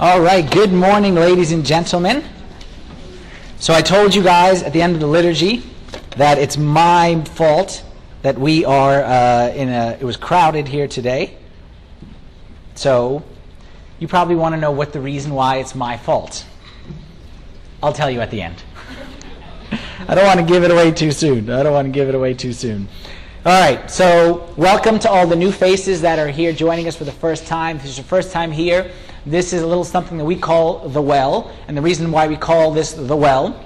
All right, good morning, ladies and gentlemen. So I told you guys at the end of the liturgy that it's my fault that we are uh, in a, it was crowded here today. So you probably want to know what the reason why it's my fault. I'll tell you at the end. I don't want to give it away too soon. I don't want to give it away too soon. All right, so welcome to all the new faces that are here joining us for the first time. If this is your first time here, this is a little something that we call the well. And the reason why we call this the well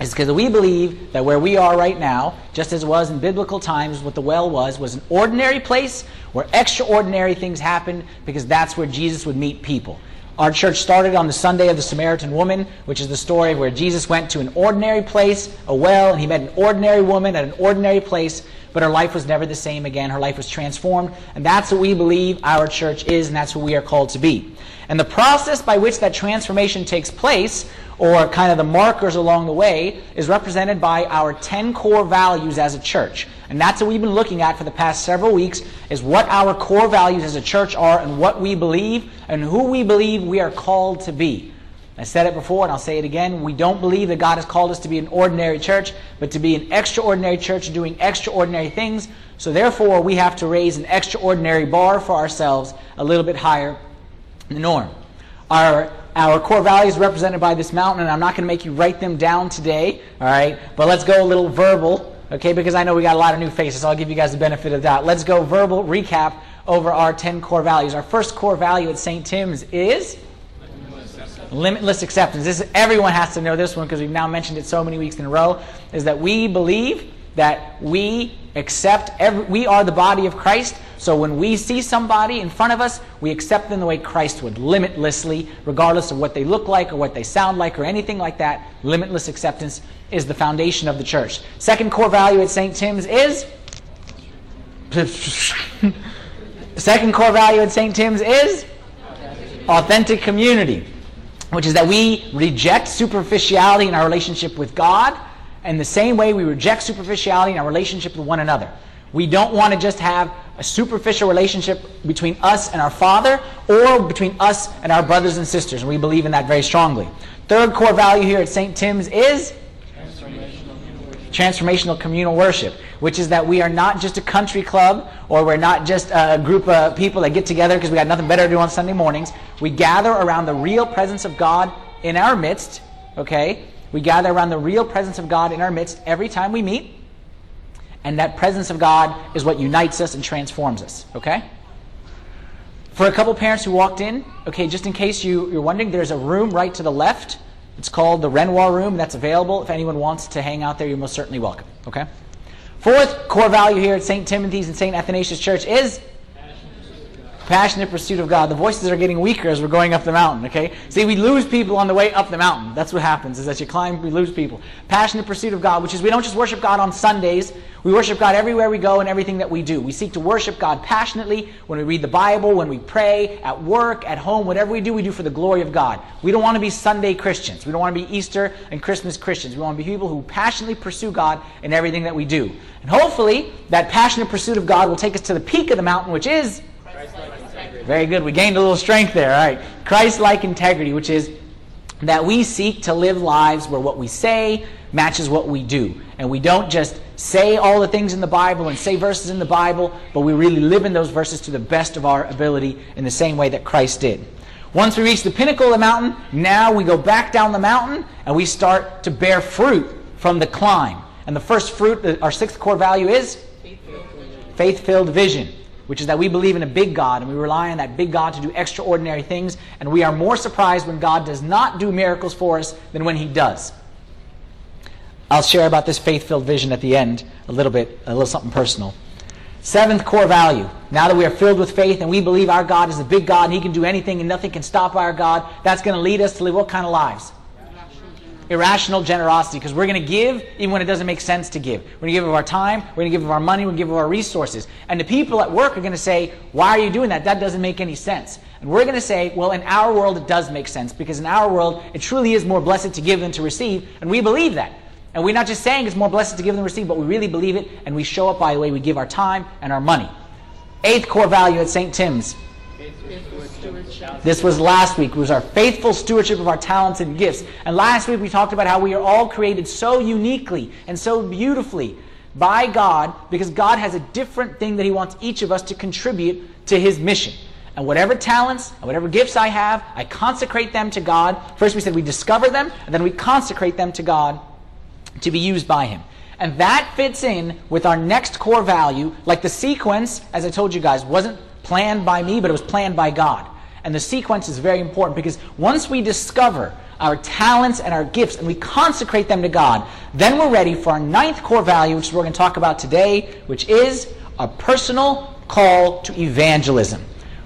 is because we believe that where we are right now, just as it was in biblical times, what the well was, was an ordinary place where extraordinary things happened because that's where Jesus would meet people. Our church started on the Sunday of the Samaritan woman, which is the story where Jesus went to an ordinary place, a well, and he met an ordinary woman at an ordinary place, but her life was never the same again. Her life was transformed, and that's what we believe our church is, and that's what we are called to be. And the process by which that transformation takes place, or kind of the markers along the way, is represented by our 10 core values as a church. And that's what we've been looking at for the past several weeks, is what our core values as a church are and what we believe and who we believe we are called to be. I said it before and I'll say it again. We don't believe that God has called us to be an ordinary church, but to be an extraordinary church doing extraordinary things. So therefore, we have to raise an extraordinary bar for ourselves a little bit higher the norm. Our our core values represented by this mountain, and I'm not going to make you write them down today, all right? But let's go a little verbal, okay? Because I know we got a lot of new faces, so I'll give you guys the benefit of that. Let's go verbal recap over our 10 core values. Our first core value at St. Tim's is limitless acceptance. This is, everyone has to know this one because we've now mentioned it so many weeks in a row. Is that we believe that we accept every, we are the body of Christ. So when we see somebody in front of us, we accept them the way Christ would, limitlessly, regardless of what they look like or what they sound like or anything like that. Limitless acceptance is the foundation of the church. Second core value at St. Tim's is second core value at St. Tim's is authentic community which is that we reject superficiality in our relationship with God, and the same way we reject superficiality in our relationship with one another. We don't want to just have a superficial relationship between us and our Father or between us and our brothers and sisters, and we believe in that very strongly. Third core value here at St. Tim's is transformational communal worship, which is that we are not just a country club or we're not just a group of people that get together because we got nothing better to do on Sunday mornings. We gather around the real presence of God in our midst, okay? We gather around the real presence of God in our midst every time we meet. And that presence of God is what unites us and transforms us, okay? For a couple parents who walked in, okay, just in case you, you're wondering, there's a room right to the left it's called the Renoir Room. That's available. If anyone wants to hang out there, you're most certainly welcome. Okay? Fourth core value here at St. Timothy's and St. Athanasius Church is passionate pursuit of God. The voices are getting weaker as we're going up the mountain, okay? See, we lose people on the way up the mountain. That's what happens, is as you climb, we lose people. Passionate pursuit of God, which is we don't just worship God on Sundays, we worship God everywhere we go and everything that we do. We seek to worship God passionately when we read the Bible, when we pray, at work, at home, whatever we do, we do for the glory of God. We don't want to be Sunday Christians. We don't want to be Easter and Christmas Christians. We want to be people who passionately pursue God in everything that we do. And hopefully, that passionate pursuit of God will take us to the peak of the mountain, which is very good. We gained a little strength there. All right. Christ like integrity, which is that we seek to live lives where what we say matches what we do. And we don't just say all the things in the Bible and say verses in the Bible, but we really live in those verses to the best of our ability in the same way that Christ did. Once we reach the pinnacle of the mountain, now we go back down the mountain and we start to bear fruit from the climb. And the first fruit, our sixth core value is faith filled vision which is that we believe in a big God and we rely on that big God to do extraordinary things, and we are more surprised when God does not do miracles for us than when He does. I'll share about this faith filled vision at the end a little bit, a little something personal. Seventh core value. Now that we are filled with faith and we believe our God is a big God and He can do anything and nothing can stop our God, that's going to lead us to live what kind of lives? Irrational generosity because we're going to give even when it doesn't make sense to give. We're going to give of our time, we're going to give of our money, we're going to give of our resources. And the people at work are going to say, Why are you doing that? That doesn't make any sense. And we're going to say, Well, in our world, it does make sense because in our world, it truly is more blessed to give than to receive. And we believe that. And we're not just saying it's more blessed to give than receive, but we really believe it, and we show up by the way we give our time and our money. Eighth core value at St. Tim's This was last week. It was our faithful stewardship of our talents and gifts. And last week we talked about how we are all created so uniquely and so beautifully by God because God has a different thing that He wants each of us to contribute to His mission. And whatever talents and whatever gifts I have, I consecrate them to God. First we said we discover them, and then we consecrate them to God to be used by Him. And that fits in with our next core value, like the sequence, as I told you guys, wasn't planned by me, but it was planned by God. And the sequence is very important because once we discover our talents and our gifts and we consecrate them to God, then we're ready for our ninth core value, which we're going to talk about today, which is a personal call to evangelism.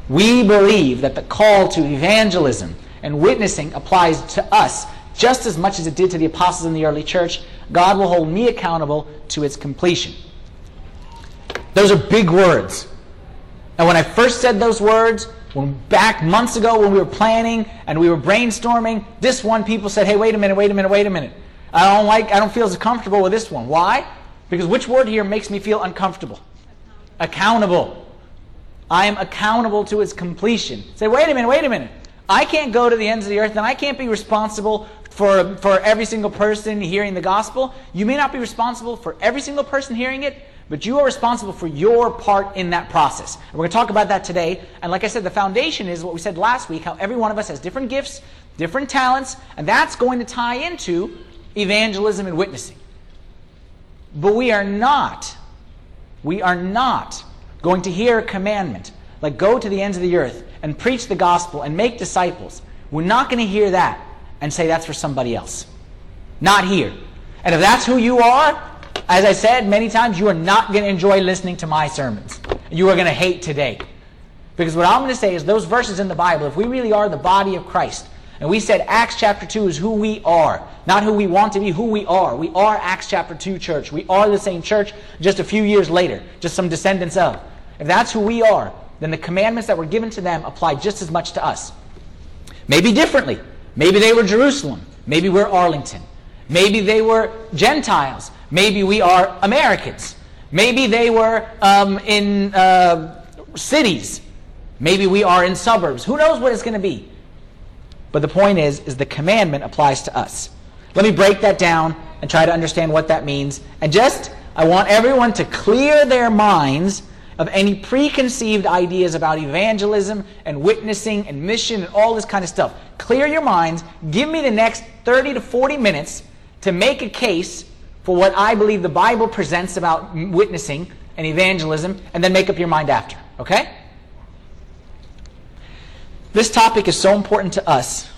We believe that the call to evangelism and witnessing applies to us just as much as it did to the apostles in the early church. God will hold me accountable to its completion. Those are big words. And when I first said those words, when back months ago when we were planning and we were brainstorming, this one people said, "Hey, wait a minute, wait a minute, wait a minute. I don't like I don't feel as comfortable with this one. Why? Because which word here makes me feel uncomfortable? Accountable. I am accountable to its completion. Say, wait a minute, wait a minute. I can't go to the ends of the earth and I can't be responsible for, for every single person hearing the gospel. You may not be responsible for every single person hearing it, but you are responsible for your part in that process. And we're going to talk about that today. And like I said, the foundation is what we said last week how every one of us has different gifts, different talents, and that's going to tie into evangelism and witnessing. But we are not, we are not going to hear a commandment like go to the ends of the earth and preach the gospel and make disciples. We're not going to hear that and say that's for somebody else. Not here. And if that's who you are, as I said many times, you are not going to enjoy listening to my sermons. You are going to hate today. Because what I'm going to say is those verses in the Bible, if we really are the body of Christ, and we said Acts chapter 2 is who we are, not who we want to be, who we are. We are Acts chapter 2 church. We are the same church just a few years later, just some descendants of. If that's who we are, then the commandments that were given to them apply just as much to us. Maybe differently. Maybe they were Jerusalem. Maybe we're Arlington. Maybe they were Gentiles. Maybe we are Americans. Maybe they were um, in uh, cities. Maybe we are in suburbs. Who knows what it's going to be? But the point is, is the commandment applies to us. Let me break that down and try to understand what that means. And just, I want everyone to clear their minds of any preconceived ideas about evangelism and witnessing and mission and all this kind of stuff. Clear your minds. Give me the next 30 to 40 minutes to make a case for what I believe the Bible presents about witnessing and evangelism, and then make up your mind after. Okay? This topic is so important to us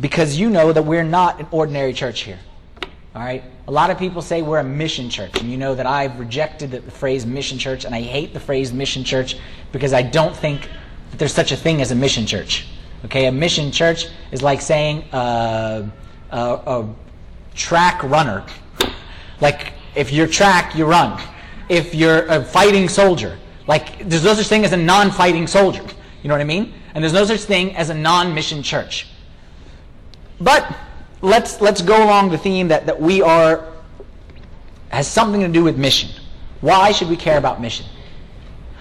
because you know that we're not an ordinary church here. All right? A lot of people say we're a mission church, and you know that I've rejected the phrase mission church, and I hate the phrase mission church because I don't think that there's such a thing as a mission church. Okay? A mission church is like saying uh, a, a track runner. Like, if you're track, you run. If you're a fighting soldier, like, there's no such thing as a non fighting soldier. You know what I mean? And there's no such thing as a non mission church. But let's, let's go along the theme that, that we are, has something to do with mission. Why should we care about mission?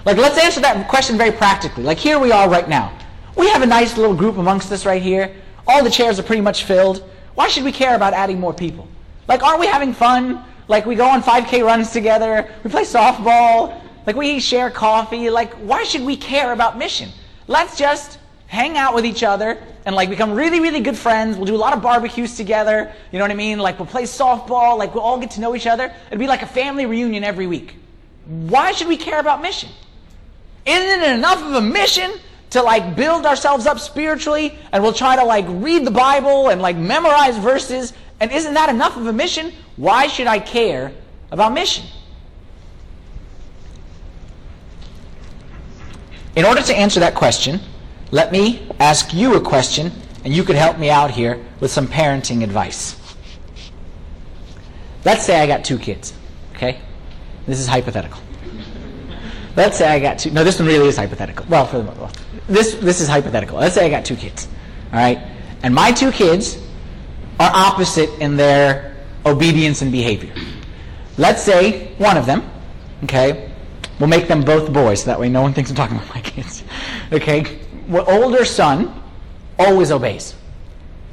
Like, let's answer that question very practically. Like, here we are right now. We have a nice little group amongst us right here. All the chairs are pretty much filled. Why should we care about adding more people? Like, aren't we having fun? Like, we go on 5K runs together, we play softball, like, we share coffee. Like, why should we care about mission? Let's just hang out with each other and like become really, really good friends. We'll do a lot of barbecues together. You know what I mean? Like we'll play softball. Like we'll all get to know each other. It'd be like a family reunion every week. Why should we care about mission? Isn't it enough of a mission to like build ourselves up spiritually and we'll try to like read the Bible and like memorize verses? And isn't that enough of a mission? Why should I care about mission? In order to answer that question, let me ask you a question, and you could help me out here with some parenting advice. Let's say I got two kids, okay? This is hypothetical. Let's say I got two. No, this one really is hypothetical. Well, for the well, this this is hypothetical. Let's say I got two kids, all right? And my two kids are opposite in their obedience and behavior. Let's say one of them, okay, we'll make them both boys. So that way no one thinks I'm talking about my kids. Okay? older son always obeys.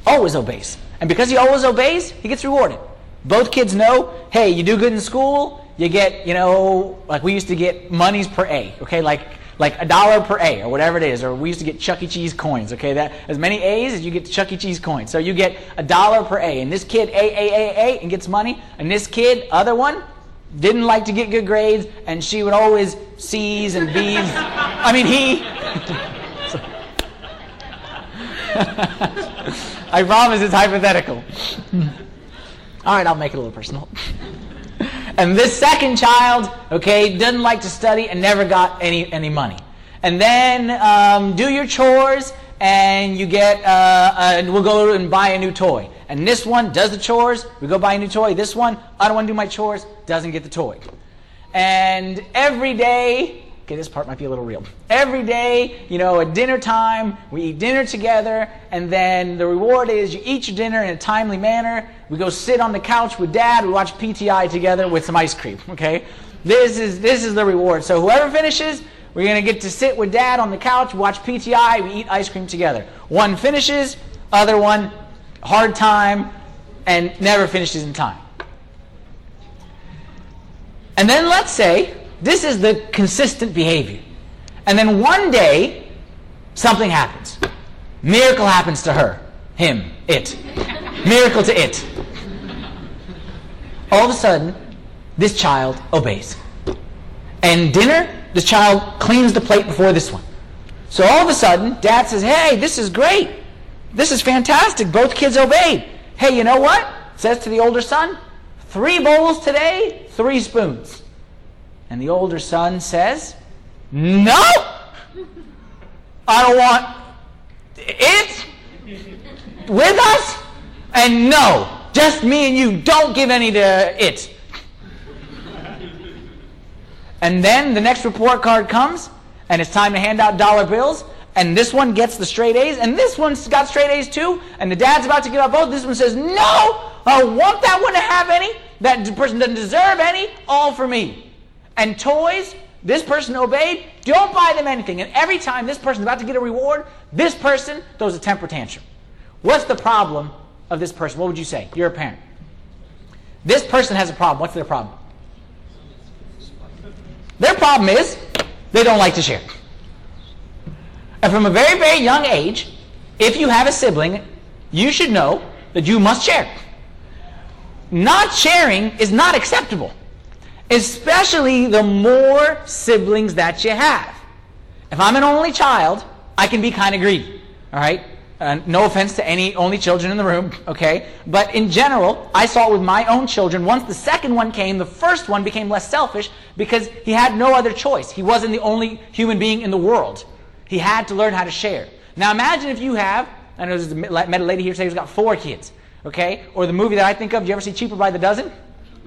Always obeys. And because he always obeys, he gets rewarded. Both kids know, hey, you do good in school, you get, you know, like we used to get monies per A, okay? Like like a dollar per A or whatever it is, or we used to get Chuck E. Cheese coins, okay? That as many A's as you get Chuck E. Cheese coins. So you get a dollar per A. And this kid A A A A and gets money, and this kid, other one, didn't like to get good grades, and she would always C's and B's. I mean, he. I promise it's hypothetical. All right, I'll make it a little personal. And this second child, okay, doesn't like to study and never got any, any money. And then um, do your chores and you get, uh, uh, we'll go and buy a new toy. And this one does the chores, we go buy a new toy. This one, I don't want to do my chores, doesn't get the toy. And every day, Okay, this part might be a little real. Every day, you know, at dinner time, we eat dinner together, and then the reward is you eat your dinner in a timely manner. We go sit on the couch with dad, we watch PTI together with some ice cream, okay? This is, this is the reward. So whoever finishes, we're to get to sit with dad on the couch, watch PTI, we eat ice cream together. One finishes, other one, hard time, and never finishes in time. And then let's say this is the consistent behavior. And then one day, something happens. Miracle happens to her, him, it. Miracle to it. All of a sudden, this child obeys. And dinner, this child cleans the plate before this one. So all of a sudden, dad says, Hey, this is great. This is fantastic. Both kids obeyed. Hey, you know what? Says to the older son, Three bowls today, three spoons. And the older son says, No! I don't want it with us. And no, just me and you. Don't give any to it. And then the next report card comes, and it's time to hand out dollar bills. And this one gets the straight A's, and this one's got straight A's too. And the dad's about to give out both. This one says, No, I don't want that one to have any. That person doesn't deserve any. All for me. And toys, this person obeyed, don't buy them anything. And every time this person's about to get a reward, this person throws a temper tantrum. What's the problem of this person? What would you say? You're a parent. This person has a problem. What's their problem? Their problem is they don't like to share. And from a very, very young age, if you have a sibling, you should know that you must share. Not sharing is not acceptable especially the more siblings that you have. If I'm an only child, I can be kind of greedy, all right? Uh, no offense to any only children in the room, okay? But in general, I saw it with my own children. Once the second one came, the first one became less selfish because he had no other choice. He wasn't the only human being in the world. He had to learn how to share. Now imagine if you have, I know there's a, met a lady here today who's got four kids, okay? Or the movie that I think of, do you ever see Cheaper by the Dozen?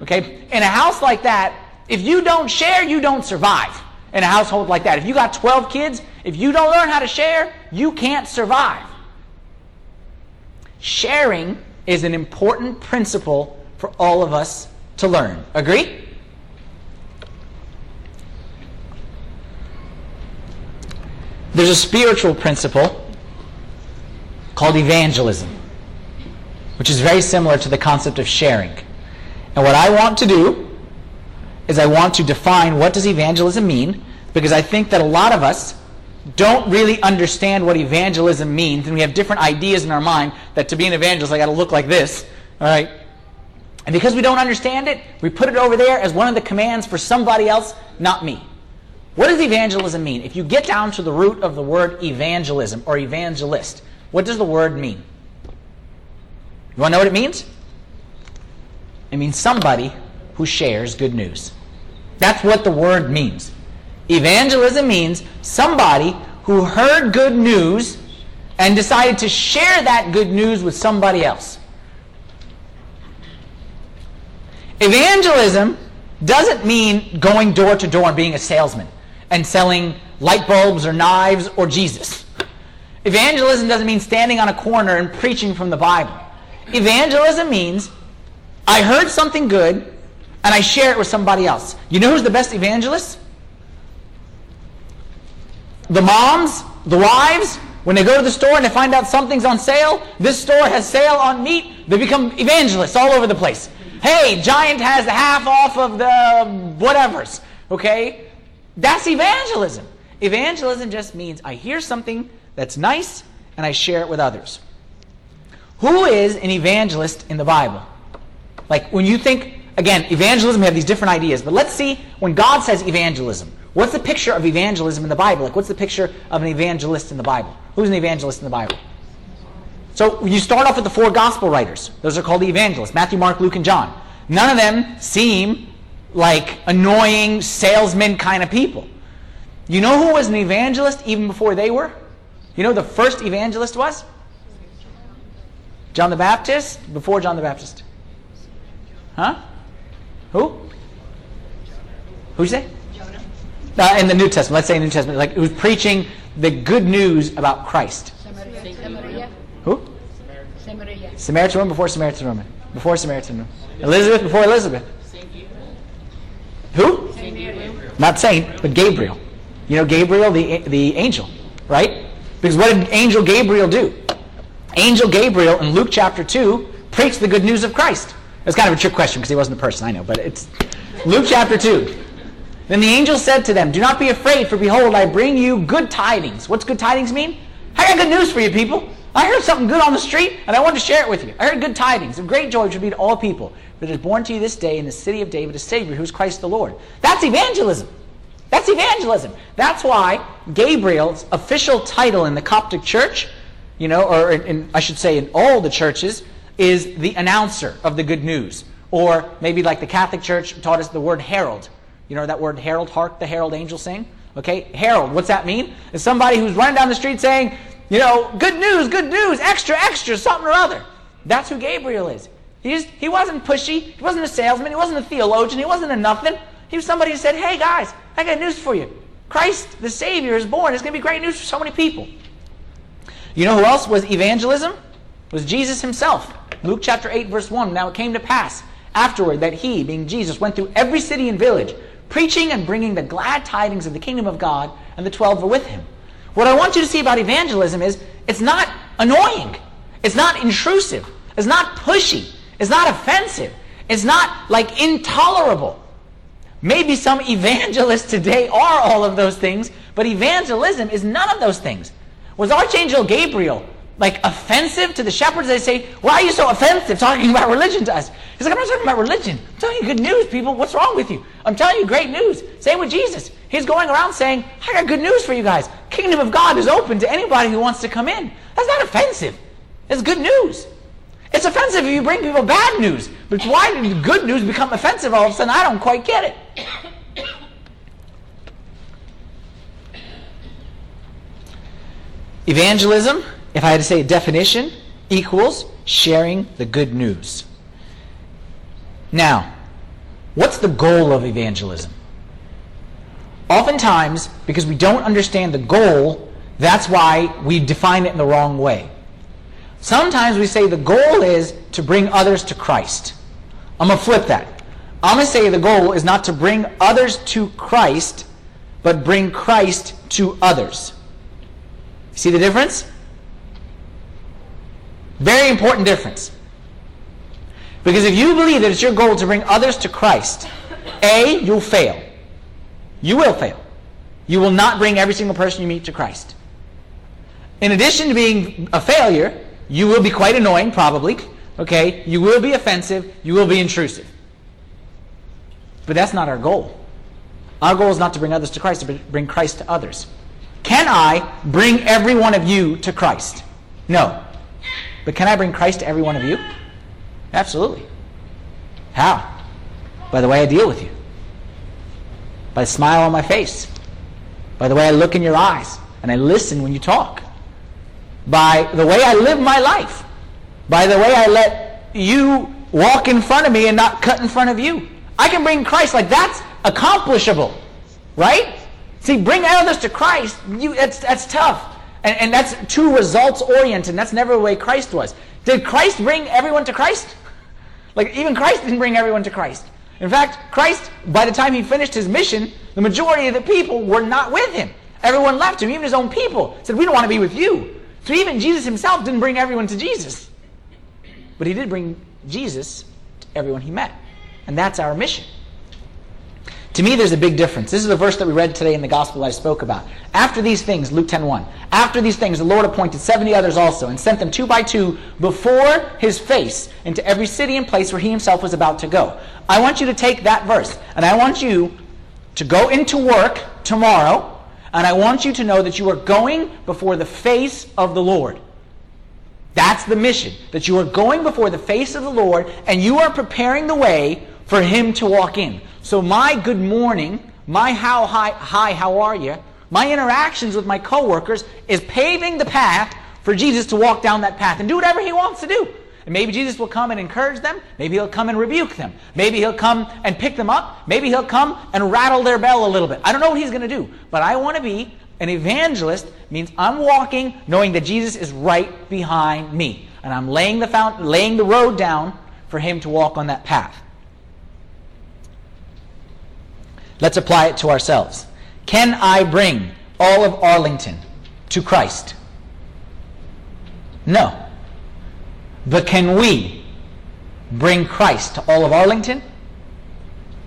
Okay? In a house like that, if you don't share, you don't survive in a household like that. If you got 12 kids, if you don't learn how to share, you can't survive. Sharing is an important principle for all of us to learn. Agree? There's a spiritual principle called evangelism, which is very similar to the concept of sharing. And what I want to do is I want to define what does evangelism mean, because I think that a lot of us don't really understand what evangelism means, and we have different ideas in our mind that to be an evangelist, I got to look like this, all right? And because we don't understand it, we put it over there as one of the commands for somebody else, not me. What does evangelism mean? If you get down to the root of the word evangelism or evangelist, what does the word mean? You want to know what it means? It means somebody who shares good news. That's what the word means. Evangelism means somebody who heard good news and decided to share that good news with somebody else. Evangelism doesn't mean going door to door and being a salesman and selling light bulbs or knives or Jesus. Evangelism doesn't mean standing on a corner and preaching from the Bible. Evangelism means I heard something good and I share it with somebody else. You know who's the best evangelist? the moms, the wives, when they go to the store and they find out something's on sale, this store has sale on meat, they become evangelists all over the place. Hey, Giant has half off of the whatevers. Okay? That's evangelism. Evangelism just means I hear something that's nice and I share it with others. Who is an evangelist in the Bible? Like when you think, again, evangelism, we have these different ideas, but let's see when God says evangelism. What's the picture of evangelism in the Bible? Like, what's the picture of an evangelist in the Bible? Who's an evangelist in the Bible? So you start off with the four gospel writers. Those are called the evangelists Matthew, Mark, Luke, and John. None of them seem like annoying salesman kind of people. You know who was an evangelist even before they were? You know the first evangelist was? John the Baptist? Before John the Baptist. Huh? Who? Who'd you say? Uh, in the New Testament, let's say in the New Testament, like who's preaching the good news about Christ. Samaria. Who? Samaria. Samaritan woman before Samaritan woman. Before Samaritan woman. Elizabeth before Elizabeth. Who? Saint Gabriel. Not saint, but Gabriel. You know Gabriel, the, the angel, right? Because what did angel Gabriel do? Angel Gabriel in Luke chapter 2 preached the good news of Christ. It's kind of a trick question because he wasn't a person, I know, but it's Luke chapter 2. Then the angel said to them, Do not be afraid, for behold, I bring you good tidings. What's good tidings mean? I got good news for you, people. I heard something good on the street, and I wanted to share it with you. I heard good tidings of great joy which will be to all people. But it is born to you this day in the city of David a Savior, who is Christ the Lord. That's evangelism. That's evangelism. That's why Gabriel's official title in the Coptic Church, you know, or in, in, I should say in all the churches, is the announcer of the good news. Or maybe like the Catholic Church taught us the word herald. You know that word herald, hark the herald angel sing? Okay, herald, what's that mean? It's somebody who's running down the street saying, you know, good news, good news, extra, extra, something or other. That's who Gabriel is. He, just, he wasn't pushy, he wasn't a salesman, he wasn't a theologian, he wasn't a nothing. He was somebody who said, hey guys, I got news for you. Christ, the Savior, is born. It's going to be great news for so many people. You know who else was evangelism? It was Jesus himself. Luke chapter 8, verse 1. Now it came to pass afterward that he, being Jesus, went through every city and village preaching and bringing the glad tidings of the kingdom of God, and the twelve were with him. What I want you to see about evangelism is it's not annoying, it's not intrusive, it's not pushy, it's not offensive, it's not like intolerable. Maybe some evangelists today are all of those things, but evangelism is none of those things. Was Archangel Gabriel like offensive to the shepherds. They say, Why are you so offensive talking about religion to us? He's like, I'm not talking about religion. I'm telling you good news, people. What's wrong with you? I'm telling you great news. Same with Jesus. He's going around saying, I got good news for you guys. Kingdom of God is open to anybody who wants to come in. That's not offensive. It's good news. It's offensive if you bring people bad news. But why did good news become offensive all of a sudden? I don't quite get it. Evangelism if I had to say a definition, equals sharing the good news. Now, what's the goal of evangelism? Oftentimes, because we don't understand the goal, that's why we define it in the wrong way. Sometimes we say the goal is to bring others to Christ. I'm going to flip that. I'm going to say the goal is not to bring others to Christ, but bring Christ to others. See the difference? Very important difference. Because if you believe that it's your goal to bring others to Christ, A, you'll fail. You will fail. You will not bring every single person you meet to Christ. In addition to being a failure, you will be quite annoying, probably. Okay? You will be offensive. You will be intrusive. But that's not our goal. Our goal is not to bring others to Christ, but bring Christ to others. Can I bring every one of you to Christ? No. But can I bring Christ to every one of you? Absolutely. How? By the way I deal with you. By the smile on my face. By the way I look in your eyes and I listen when you talk. By the way I live my life. By the way I let you walk in front of me and not cut in front of you. I can bring Christ like that's accomplishable. Right? See, bring others to Christ, you, that's, that's tough. And, and that's too results oriented. That's never the way Christ was. Did Christ bring everyone to Christ? Like, even Christ didn't bring everyone to Christ. In fact, Christ, by the time he finished his mission, the majority of the people were not with him. Everyone left him, even his own people said, We don't want to be with you. So even Jesus himself didn't bring everyone to Jesus. But he did bring Jesus to everyone he met. And that's our mission. To me, there's a big difference. This is the verse that we read today in the gospel I spoke about. After these things, Luke 10.1, after these things, the Lord appointed 70 others also, and sent them two by two before his face into every city and place where he himself was about to go. I want you to take that verse, and I want you to go into work tomorrow, and I want you to know that you are going before the face of the Lord. That's the mission, that you are going before the face of the Lord, and you are preparing the way for him to walk in. So my good morning, my how hi, hi how are you, my interactions with my coworkers is paving the path for Jesus to walk down that path and do whatever he wants to do. And maybe Jesus will come and encourage them. Maybe he'll come and rebuke them. Maybe he'll come and pick them up. Maybe he'll come and rattle their bell a little bit. I don't know what he's going to do. But I want to be an evangelist means I'm walking knowing that Jesus is right behind me. And I'm laying the, laying the road down for him to walk on that path. Let's apply it to ourselves. Can I bring all of Arlington to Christ? No. But can we bring Christ to all of Arlington?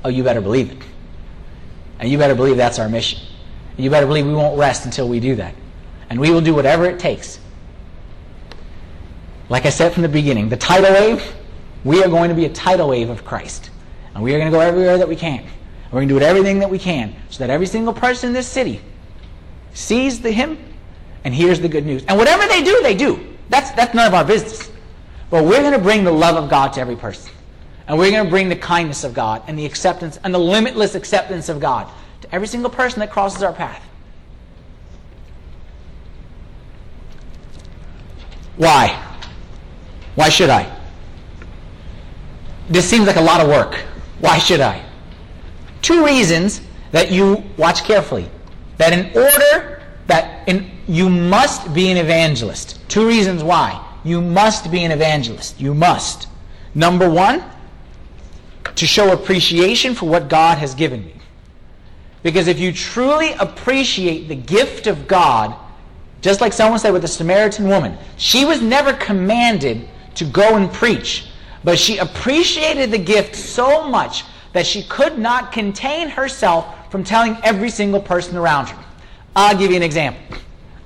Oh, you better believe it. And you better believe that's our mission. You better believe we won't rest until we do that. And we will do whatever it takes. Like I said from the beginning, the tidal wave, we are going to be a tidal wave of Christ. And we are going to go everywhere that we can. We're going to do everything that we can so that every single person in this city sees the him and hears the good news. And whatever they do, they do. That's, that's none of our business. But we're going to bring the love of God to every person. And we're going to bring the kindness of God and the acceptance and the limitless acceptance of God to every single person that crosses our path. Why? Why should I? This seems like a lot of work. Why should I? Two reasons that you watch carefully. That in order that in, you must be an evangelist. Two reasons why. You must be an evangelist. You must. Number one, to show appreciation for what God has given me. Because if you truly appreciate the gift of God, just like someone said with the Samaritan woman, she was never commanded to go and preach, but she appreciated the gift so much that she could not contain herself from telling every single person around her. I'll give you an example.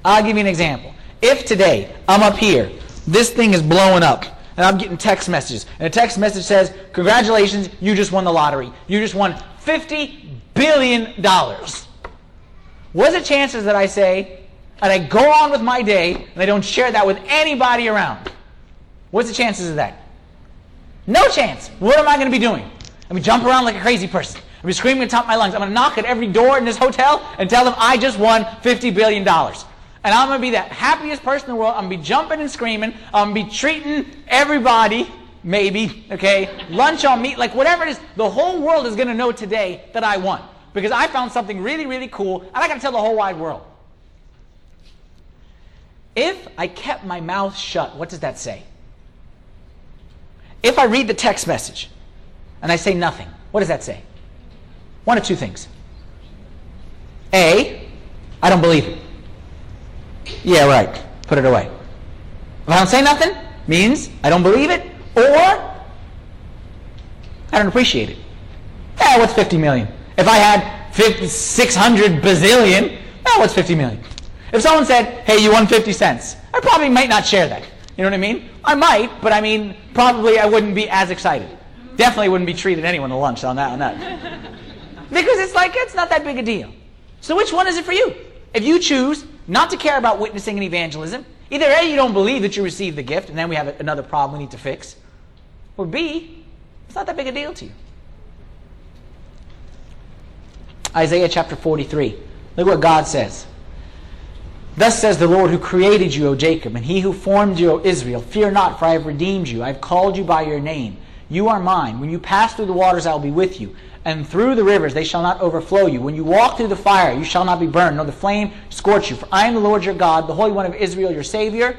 I'll give you an example. If today I'm up here, this thing is blowing up, and I'm getting text messages, and a text message says, Congratulations, you just won the lottery. You just won $50 billion. What's the chances that I say, and I go on with my day, and I don't share that with anybody around? What's the chances of that? No chance. What am I going to be doing? Let me jump around like a crazy person. I'm be screaming at the top of my lungs. I'm to knock at every door in this hotel and tell them I just won $50 billion. And I'm to be the happiest person in the world. I'm to be jumping and screaming. I'm to be treating everybody, maybe, okay, lunch on meat, like whatever it is. The whole world is to know today that I won because I found something really, really cool and I got to tell the whole wide world. If I kept my mouth shut, what does that say? If I read the text message, and I say nothing, what does that say? One of two things. A, I don't believe it. Yeah, right. Put it away. If I don't say nothing, means I don't believe it, or I don't appreciate it. Yeah, what's 50 million? If I had 50, 600 bazillion, yeah, what's 50 million? If someone said, hey, you won 50 cents, I probably might not share that. You know what I mean? I might, but I mean, probably I wouldn't be as excited. Definitely wouldn't be treating anyone to lunch on that on that. because it's like it's not that big a deal. So which one is it for you? If you choose not to care about witnessing and evangelism, either A, you don't believe that you received the gift, and then we have another problem we need to fix, or B, it's not that big a deal to you. Isaiah chapter 43. Look what God says. Thus says the Lord who created you, O Jacob, and he who formed you, O Israel, Fear not, for I have redeemed you. I have called you by your name. You are mine. When you pass through the waters, I will be with you. And through the rivers, they shall not overflow you. When you walk through the fire, you shall not be burned, nor the flame scorch you. For I am the Lord your God, the Holy One of Israel, your Savior.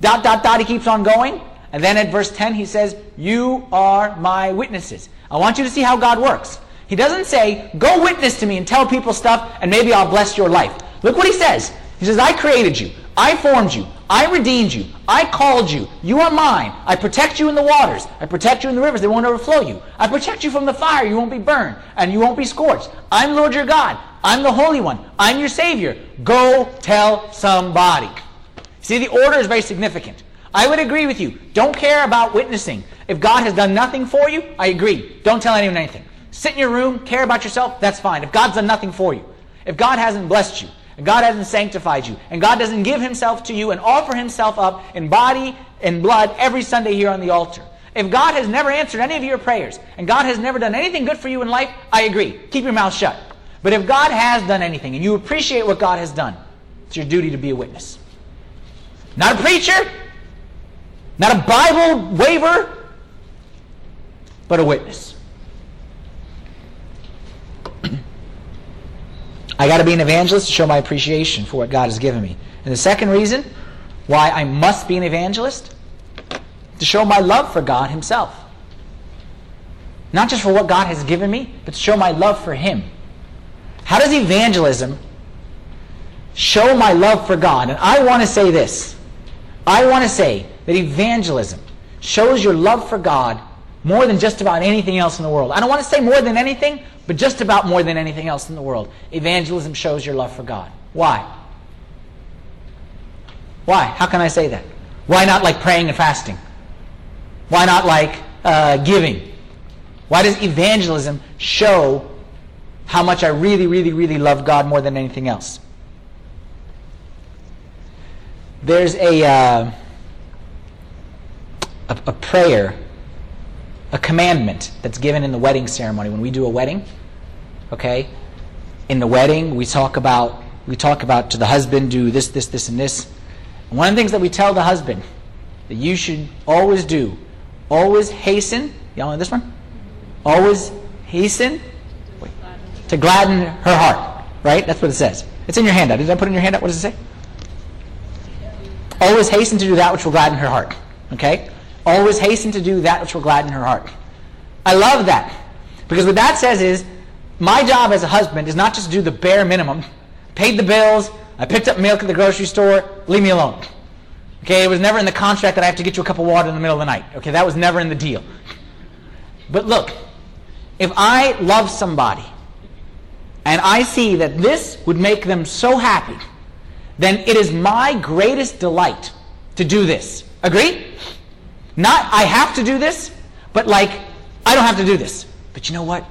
Dot, dot, dot. He keeps on going. And then at verse 10, he says, You are my witnesses. I want you to see how God works. He doesn't say, Go witness to me and tell people stuff, and maybe I'll bless your life. Look what he says. He says, I created you. I formed you. I redeemed you. I called you. You are mine. I protect you in the waters. I protect you in the rivers. They won't overflow you. I protect you from the fire. You won't be burned and you won't be scorched. I'm Lord your God. I'm the Holy One. I'm your Savior. Go tell somebody. See, the order is very significant. I would agree with you. Don't care about witnessing. If God has done nothing for you, I agree. Don't tell anyone anything. Sit in your room, care about yourself, that's fine. If God's done nothing for you, if God hasn't blessed you, and God hasn't sanctified you, and God doesn't give himself to you and offer himself up in body and blood every Sunday here on the altar, if God has never answered any of your prayers, and God has never done anything good for you in life, I agree. Keep your mouth shut. But if God has done anything, and you appreciate what God has done, it's your duty to be a witness. Not a preacher, not a Bible waver, but a witness. I got to be an evangelist to show my appreciation for what God has given me. And the second reason why I must be an evangelist, to show my love for God Himself. Not just for what God has given me, but to show my love for Him. How does evangelism show my love for God? And I want to say this. I want to say that evangelism shows your love for God more than just about anything else in the world. I don't want to say more than anything, but just about more than anything else in the world. Evangelism shows your love for God. Why? Why? How can I say that? Why not like praying and fasting? Why not like uh, giving? Why does evangelism show how much I really, really, really love God more than anything else? There's a, uh, a, a prayer a commandment that's given in the wedding ceremony. When we do a wedding okay in the wedding we talk about we talk about to the husband do this this this and this. And one of the things that we tell the husband that you should always do always hasten y'all know this one? Always hasten to gladden her heart right? That's what it says. It's in your handout. Did i put in your handout? What does it say? Always hasten to do that which will gladden her heart okay Always hasten to do that which will gladden her heart. I love that. Because what that says is, my job as a husband is not just to do the bare minimum. Paid the bills, I picked up milk at the grocery store, leave me alone. Okay, it was never in the contract that I have to get you a cup of water in the middle of the night. Okay, that was never in the deal. But look, if I love somebody and I see that this would make them so happy, then it is my greatest delight to do this. Agree? Not, I have to do this, but like, I don't have to do this. But you know what?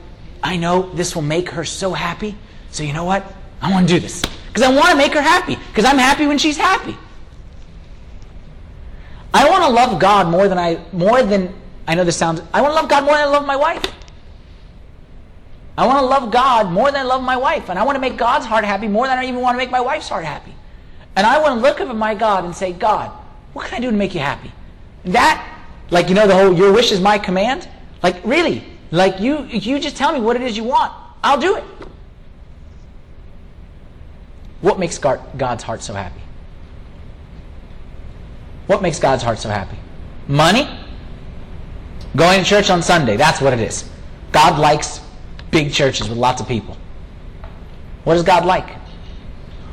I know this will make her so happy. So you know what? I want to do this. Because I want to make her happy. Because I'm happy when she's happy. I want to love God more than I, more than, I know this sounds, I want to love God more than I love my wife. I want to love God more than I love my wife. And I want to make God's heart happy more than I even want to make my wife's heart happy. And I want to look up at my God and say, God, what can I do to make you happy? That, like, you know, the whole, your wish is my command? Like, really? Like, you, you just tell me what it is you want. I'll do it. What makes God's heart so happy? What makes God's heart so happy? Money? Going to church on Sunday. That's what it is. God likes big churches with lots of people. What does God like?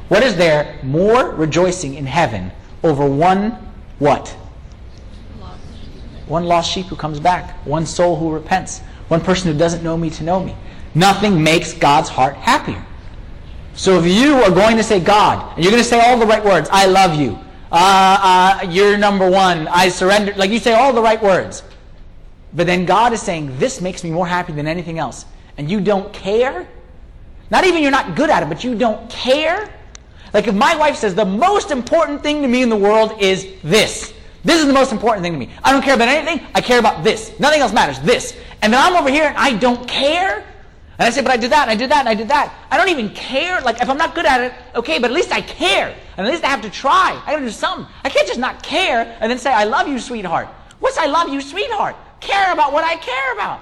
What is there more rejoicing in heaven over one what? One lost sheep who comes back. One soul who repents. One person who doesn't know me to know me. Nothing makes God's heart happier. So if you are going to say God, and you're going to say all the right words, I love you, uh, uh, you're number one, I surrender, like you say all the right words. But then God is saying, this makes me more happy than anything else. And you don't care? Not even you're not good at it, but you don't care? Like if my wife says, the most important thing to me in the world is this. This is the most important thing to me. I don't care about anything. I care about this. Nothing else matters. This. And then I'm over here and I don't care. And I say, but I did that, and I did that, and I did that. I don't even care. Like, if I'm not good at it, okay, but at least I care. And at least I have to try. I gotta do something. I can't just not care and then say, I love you, sweetheart. What's I love you, sweetheart? Care about what I care about.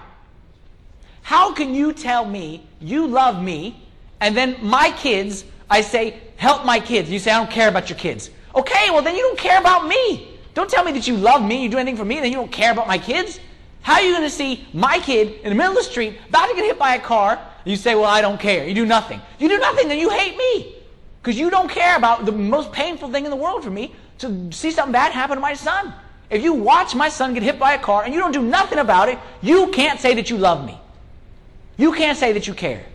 How can you tell me you love me, and then my kids, I say, help my kids. You say, I don't care about your kids. Okay, well, then you don't care about me. Don't tell me that you love me, you do anything for me, and then you don't care about my kids. How are you going to see my kid in the middle of the street about to get hit by a car? And you say, well, I don't care. You do nothing. You do nothing, then you hate me. Because you don't care about the most painful thing in the world for me to see something bad happen to my son. If you watch my son get hit by a car and you don't do nothing about it, you can't say that you love me. You can't say that you care.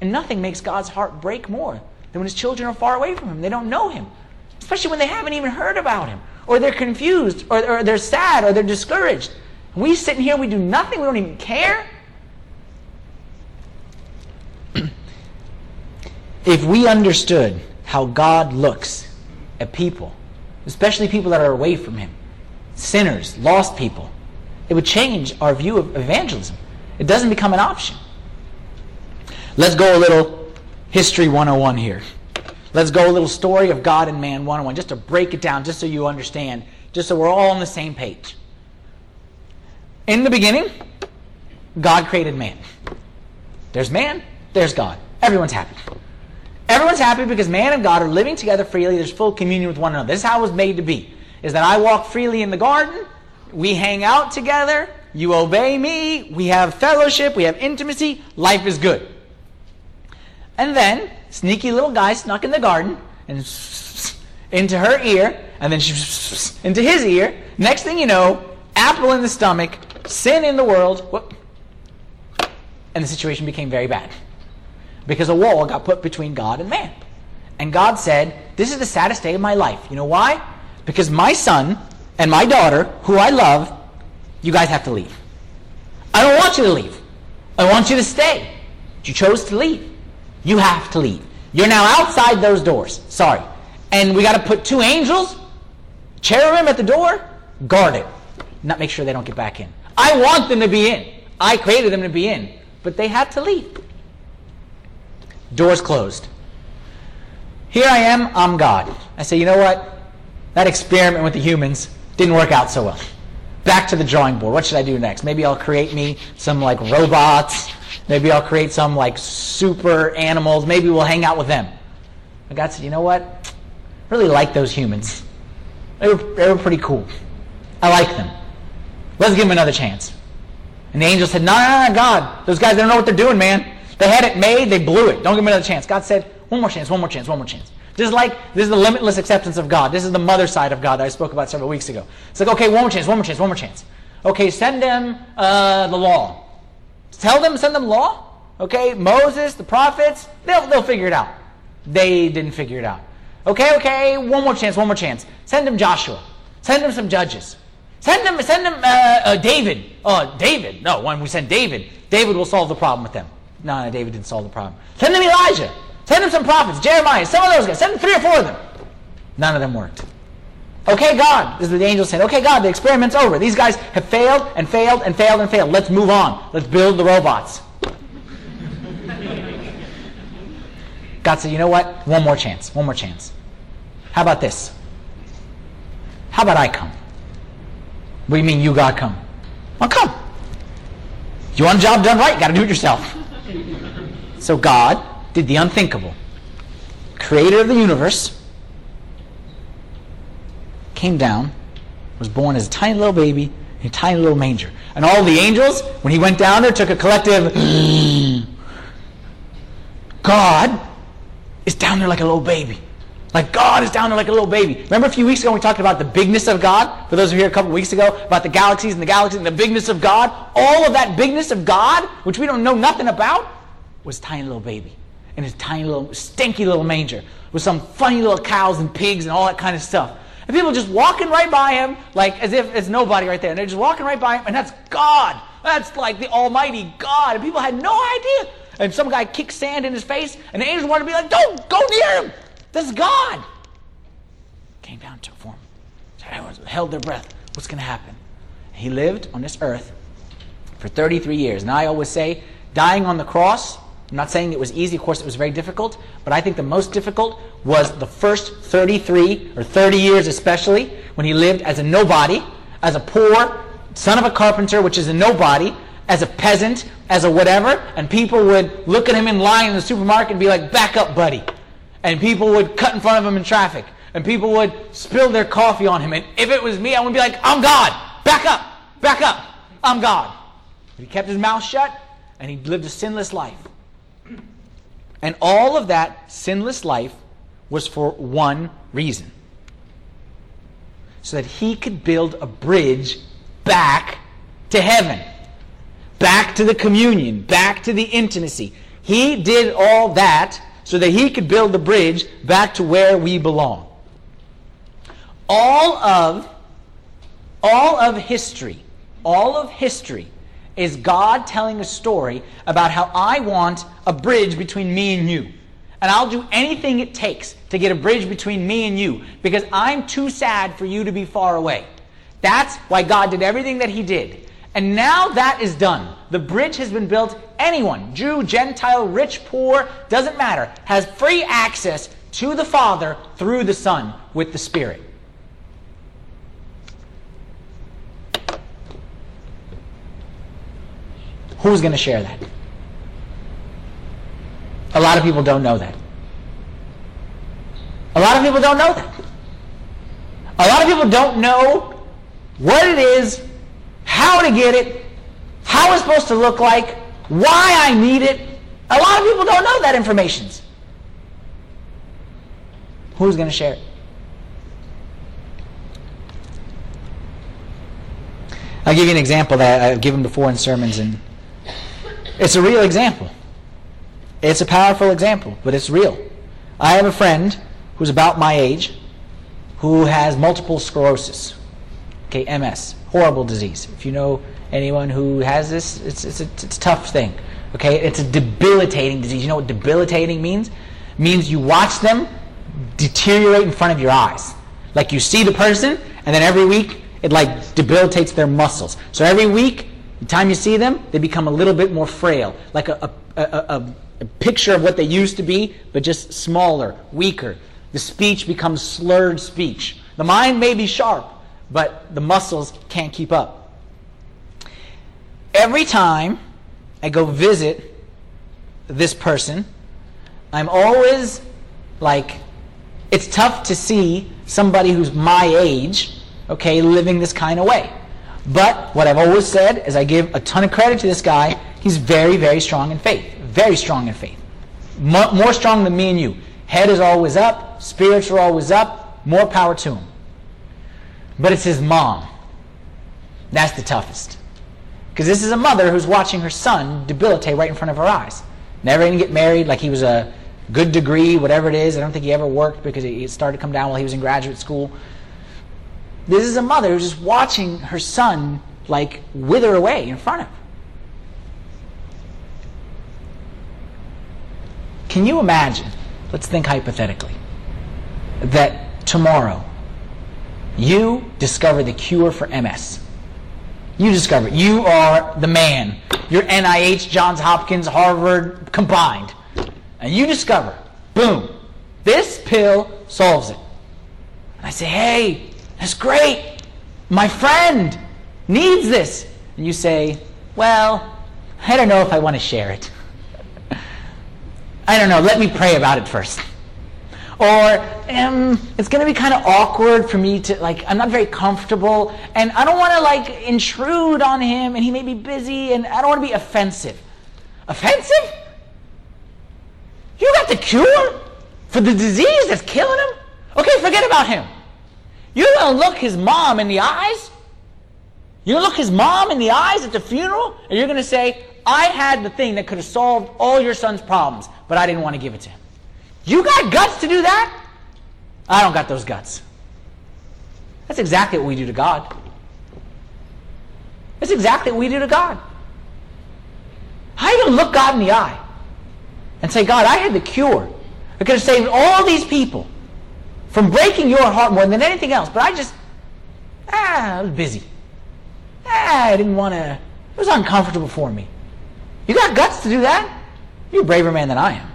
And nothing makes God's heart break more than when his children are far away from him. They don't know him, especially when they haven't even heard about him, or they're confused, or, or they're sad, or they're discouraged. We sit in here, we do nothing, we don't even care. if we understood how God looks at people, especially people that are away from Him, sinners, lost people, it would change our view of evangelism. It doesn't become an option. Let's go a little history 101 here. Let's go a little story of God and man 101, just to break it down, just so you understand, just so we're all on the same page. In the beginning, God created man. There's man, there's God. Everyone's happy. Everyone's happy because man and God are living together freely. There's full communion with one another. This is how it was made to be. Is that I walk freely in the garden, we hang out together, you obey me, we have fellowship, we have intimacy, life is good. And then, sneaky little guy snuck in the garden and into her ear, and then she into his ear. Next thing you know, apple in the stomach, sin in the world, whoop, and the situation became very bad because a wall got put between God and man. And God said, This is the saddest day of my life. You know why? Because my son and my daughter, who I love, you guys have to leave. I don't want you to leave. I want you to stay. You chose to leave. You have to leave. You're now outside those doors. Sorry. And we got to put two angels, cherubim at the door, guard it. Not make sure they don't get back in. I want them to be in. I created them to be in. But they had to leave. Doors closed. Here I am, I'm God. I say, you know what? That experiment with the humans didn't work out so well. Back to the drawing board. What should I do next? Maybe I'll create me some like robots. Maybe I'll create some like super animals. Maybe we'll hang out with them. And God said, you know what? I really like those humans. They were, they were pretty cool. I like them. Let's give them another chance. And the angel said, no, no, no, God. Those guys, they don't know what they're doing, man. They had it made, they blew it. Don't give them another chance. God said, one more chance, one more chance, one more chance. This is like, this is the limitless acceptance of God. This is the mother side of God that I spoke about several weeks ago. It's like, okay, one more chance, one more chance, one more chance. Okay, send them uh, the law. Tell them, send them law. Okay, Moses, the prophets, they'll, they'll figure it out. They didn't figure it out. Okay, okay, one more chance, one more chance. Send them Joshua. Send them some judges. Send them, send them uh, uh, David. Oh, David. No, when we send David, David will solve the problem with them. No, no, David didn't solve the problem. Send them Elijah. Send them some prophets, Jeremiah, some of those guys. Send them three or four of them. None of them worked. Okay, God, this is the angel saying, Okay, God, the experiment's over. These guys have failed and failed and failed and failed. Let's move on. Let's build the robots. God said, you know what? One more chance. One more chance. How about this? How about I come? What do you mean you, God, come? Well, come. You want a job done right, You got to do it yourself. So God did the unthinkable. Creator of the universe came down, was born as a tiny little baby in a tiny little manger. And all the angels, when he went down there, took a collective mm, God is down there like a little baby. Like God is down there like a little baby. Remember a few weeks ago we talked about the bigness of God? For those of you here a couple weeks ago, about the galaxies and the galaxies and the bigness of God. All of that bigness of God, which we don't know nothing about, was tiny little baby in his tiny little stinky little manger with some funny little cows and pigs and all that kind of stuff. And people just walking right by him like as if it's nobody right there. And they're just walking right by him, and that's God. That's like the Almighty God. And people had no idea. And some guy kicked sand in his face, and the angels wanted to be like, don't go near him. This is God. Came down, took form. Everyone held their breath. What's going to happen? He lived on this earth for 33 years. And I always say, dying on the cross I'm not saying it was easy, of course, it was very difficult, but I think the most difficult was the first 33 or 30 years, especially, when he lived as a nobody, as a poor son of a carpenter, which is a nobody, as a peasant, as a whatever, and people would look at him in line in the supermarket and be like, back up, buddy. And people would cut in front of him in traffic, and people would spill their coffee on him. And if it was me, I would be like, I'm God. Back up, back up. I'm God. But he kept his mouth shut, and he lived a sinless life. And all of that sinless life was for one reason so that he could build a bridge back to heaven, back to the communion, back to the intimacy. He did all that so that he could build the bridge back to where we belong. All of all of history, all of history is God telling a story about how I want a bridge between me and you. And I'll do anything it takes to get a bridge between me and you because I'm too sad for you to be far away. That's why God did everything that He did. And now that is done. The bridge has been built. Anyone, Jew, Gentile, rich, poor, doesn't matter, has free access to the Father through the Son with the Spirit. Who's going to share that? A lot of people don't know that. A lot of people don't know that. A lot of people don't know what it is, how to get it, how it's supposed to look like, why I need it. A lot of people don't know that information. Who's going to share it? I'll give you an example that I've given before in sermons, and it's a real example. It's a powerful example, but it's real. I have a friend who's about my age who has multiple sclerosis. Okay, MS, horrible disease. If you know anyone who has this, it's, it's, a, it's a tough thing. Okay, it's a debilitating disease. You know what debilitating means? It means you watch them deteriorate in front of your eyes. Like you see the person, and then every week it like debilitates their muscles. So every week, the time you see them, they become a little bit more frail, like a, a, a, a picture of what they used to be, but just smaller, weaker. The speech becomes slurred speech. The mind may be sharp, but the muscles can't keep up. Every time I go visit this person, I'm always like, it's tough to see somebody who's my age, okay, living this kind of way. But what I've always said is I give a ton of credit to this guy. He's very, very strong in faith. Very strong in faith. More, more strong than me and you. Head is always up, spirits are always up, more power to him. But it's his mom. That's the toughest. Because this is a mother who's watching her son debilitate right in front of her eyes. Never even get married, like he was a good degree, whatever it is. I don't think he ever worked because it started to come down while he was in graduate school. This is a mother who's just watching her son like wither away in front of her. Can you imagine, let's think hypothetically, that tomorrow you discover the cure for MS? You discover it. You are the man. You're NIH, Johns Hopkins, Harvard combined. And you discover, boom, this pill solves it. And I say, hey, that's great. My friend needs this. And you say, well, I don't know if I want to share it. I don't know. Let me pray about it first. Or um, it's going to be kind of awkward for me to like. I'm not very comfortable, and I don't want to like intrude on him, and he may be busy, and I don't want to be offensive. Offensive? You got the cure for the disease that's killing him? Okay, forget about him. You're going to look his mom in the eyes? To look his mom in the eyes at the funeral? And you're going to say, I had the thing that could have solved all your son's problems, but I didn't want to give it to him. You got guts to do that? I don't got those guts. That's exactly what we do to God. That's exactly what we do to God. How you to look God in the eye and say, God, I had the cure. I could have saved all these people from breaking your heart more than anything else. But I just, ah, I was busy. Ah, I didn't want to, it was uncomfortable for me. You got guts to do that? You're a braver man than I am.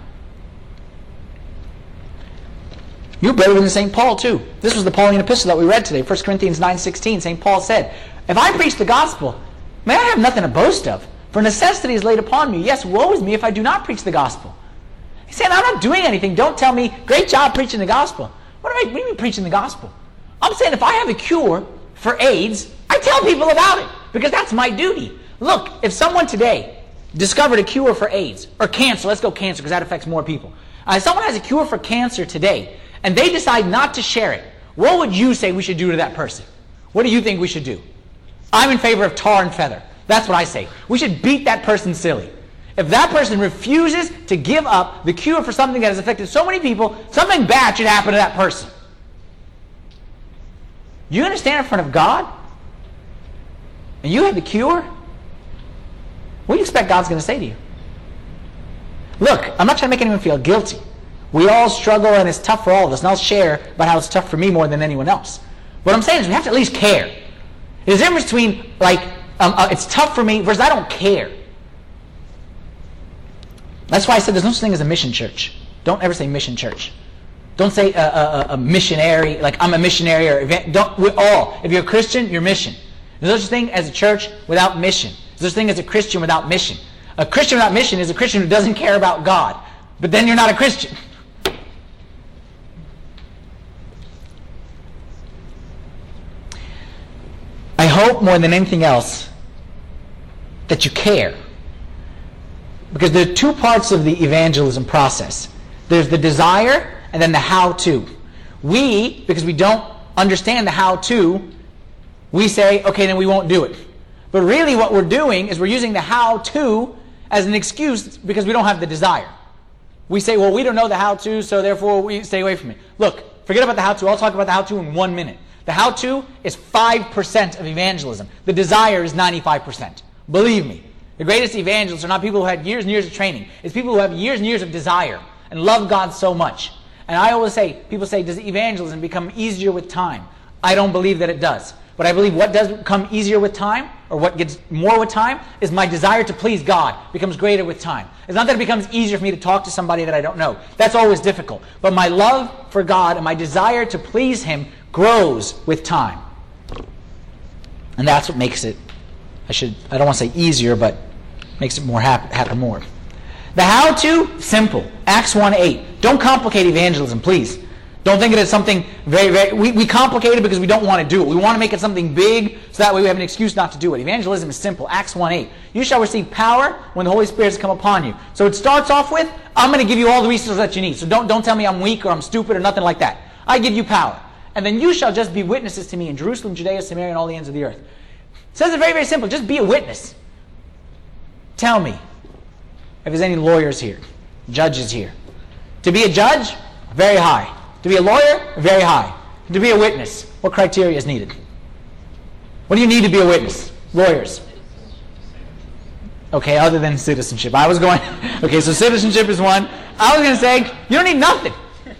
You're braver than St. Paul, too. This was the Pauline epistle that we read today, 1 Corinthians 9.16. St. Paul said, If I preach the gospel, may I have nothing to boast of, for necessity is laid upon me. Yes, woe is me if I do not preach the gospel. He's saying, I'm not doing anything. Don't tell me, great job preaching the gospel. What do, I, what do you preaching the gospel? I'm saying if I have a cure for AIDS, I tell people about it because that's my duty. Look, if someone today discovered a cure for AIDS or cancer. Let's go cancer because that affects more people. Uh, someone has a cure for cancer today and they decide not to share it. What would you say we should do to that person? What do you think we should do? I'm in favor of tar and feather. That's what I say. We should beat that person silly. If that person refuses to give up the cure for something that has affected so many people, something bad should happen to that person. You're going to stand in front of God? And you have the cure? What do you expect God's going to say to you? Look, I'm not trying to make anyone feel guilty. We all struggle and it's tough for all of us. And I'll share about how it's tough for me more than anyone else. What I'm saying is we have to at least care. There's a difference between, like, um, uh, it's tough for me versus I don't care. That's why I said there's no such thing as a mission church. Don't ever say mission church. Don't say a, a, a missionary, like I'm a missionary or event. Don't, we all. If you're a Christian, you're mission. There's no such thing as a church without mission. There's no such thing as a Christian without mission. A Christian without mission is a Christian who doesn't care about God. But then you're not a Christian. I hope more than anything else that you care. Because there are two parts of the evangelism process. There's the desire and then the how-to. We, because we don't understand the how-to, we say, okay, then we won't do it. But really what we're doing is we're using the how-to as an excuse because we don't have the desire. We say, well, we don't know the how-to, so therefore we stay away from it. Look, forget about the how-to. I'll talk about the how-to in one minute. The how-to is 5% of evangelism. The desire is 95%. Believe me. The greatest evangelists are not people who had years and years of training. It's people who have years and years of desire and love God so much. And I always say, people say, does evangelism become easier with time? I don't believe that it does. But I believe what does come easier with time, or what gets more with time, is my desire to please God becomes greater with time. It's not that it becomes easier for me to talk to somebody that I don't know. That's always difficult. But my love for God and my desire to please Him grows with time. And that's what makes it, I should, I don't want to say easier, but makes it more happen, happen more. The how to, simple. Acts 1 8. Don't complicate evangelism, please. Don't think it is something very, very, we, we complicate it because we don't want to do it. We want to make it something big so that way we have an excuse not to do it. Evangelism is simple. Acts 1 8. You shall receive power when the Holy Spirit has come upon you. So it starts off with, I'm going to give you all the resources that you need. So don't, don't tell me I'm weak or I'm stupid or nothing like that. I give you power. And then you shall just be witnesses to me in Jerusalem, Judea, Samaria, and all the ends of the earth. Says it very, very simple. Just be a witness. Tell me if there's any lawyers here, judges here. To be a judge, very high. To be a lawyer, very high. To be a witness, what criteria is needed? What do you need to be a witness? Lawyers. Okay, other than citizenship. I was going, okay, so citizenship is one. I was going to say, you don't need nothing.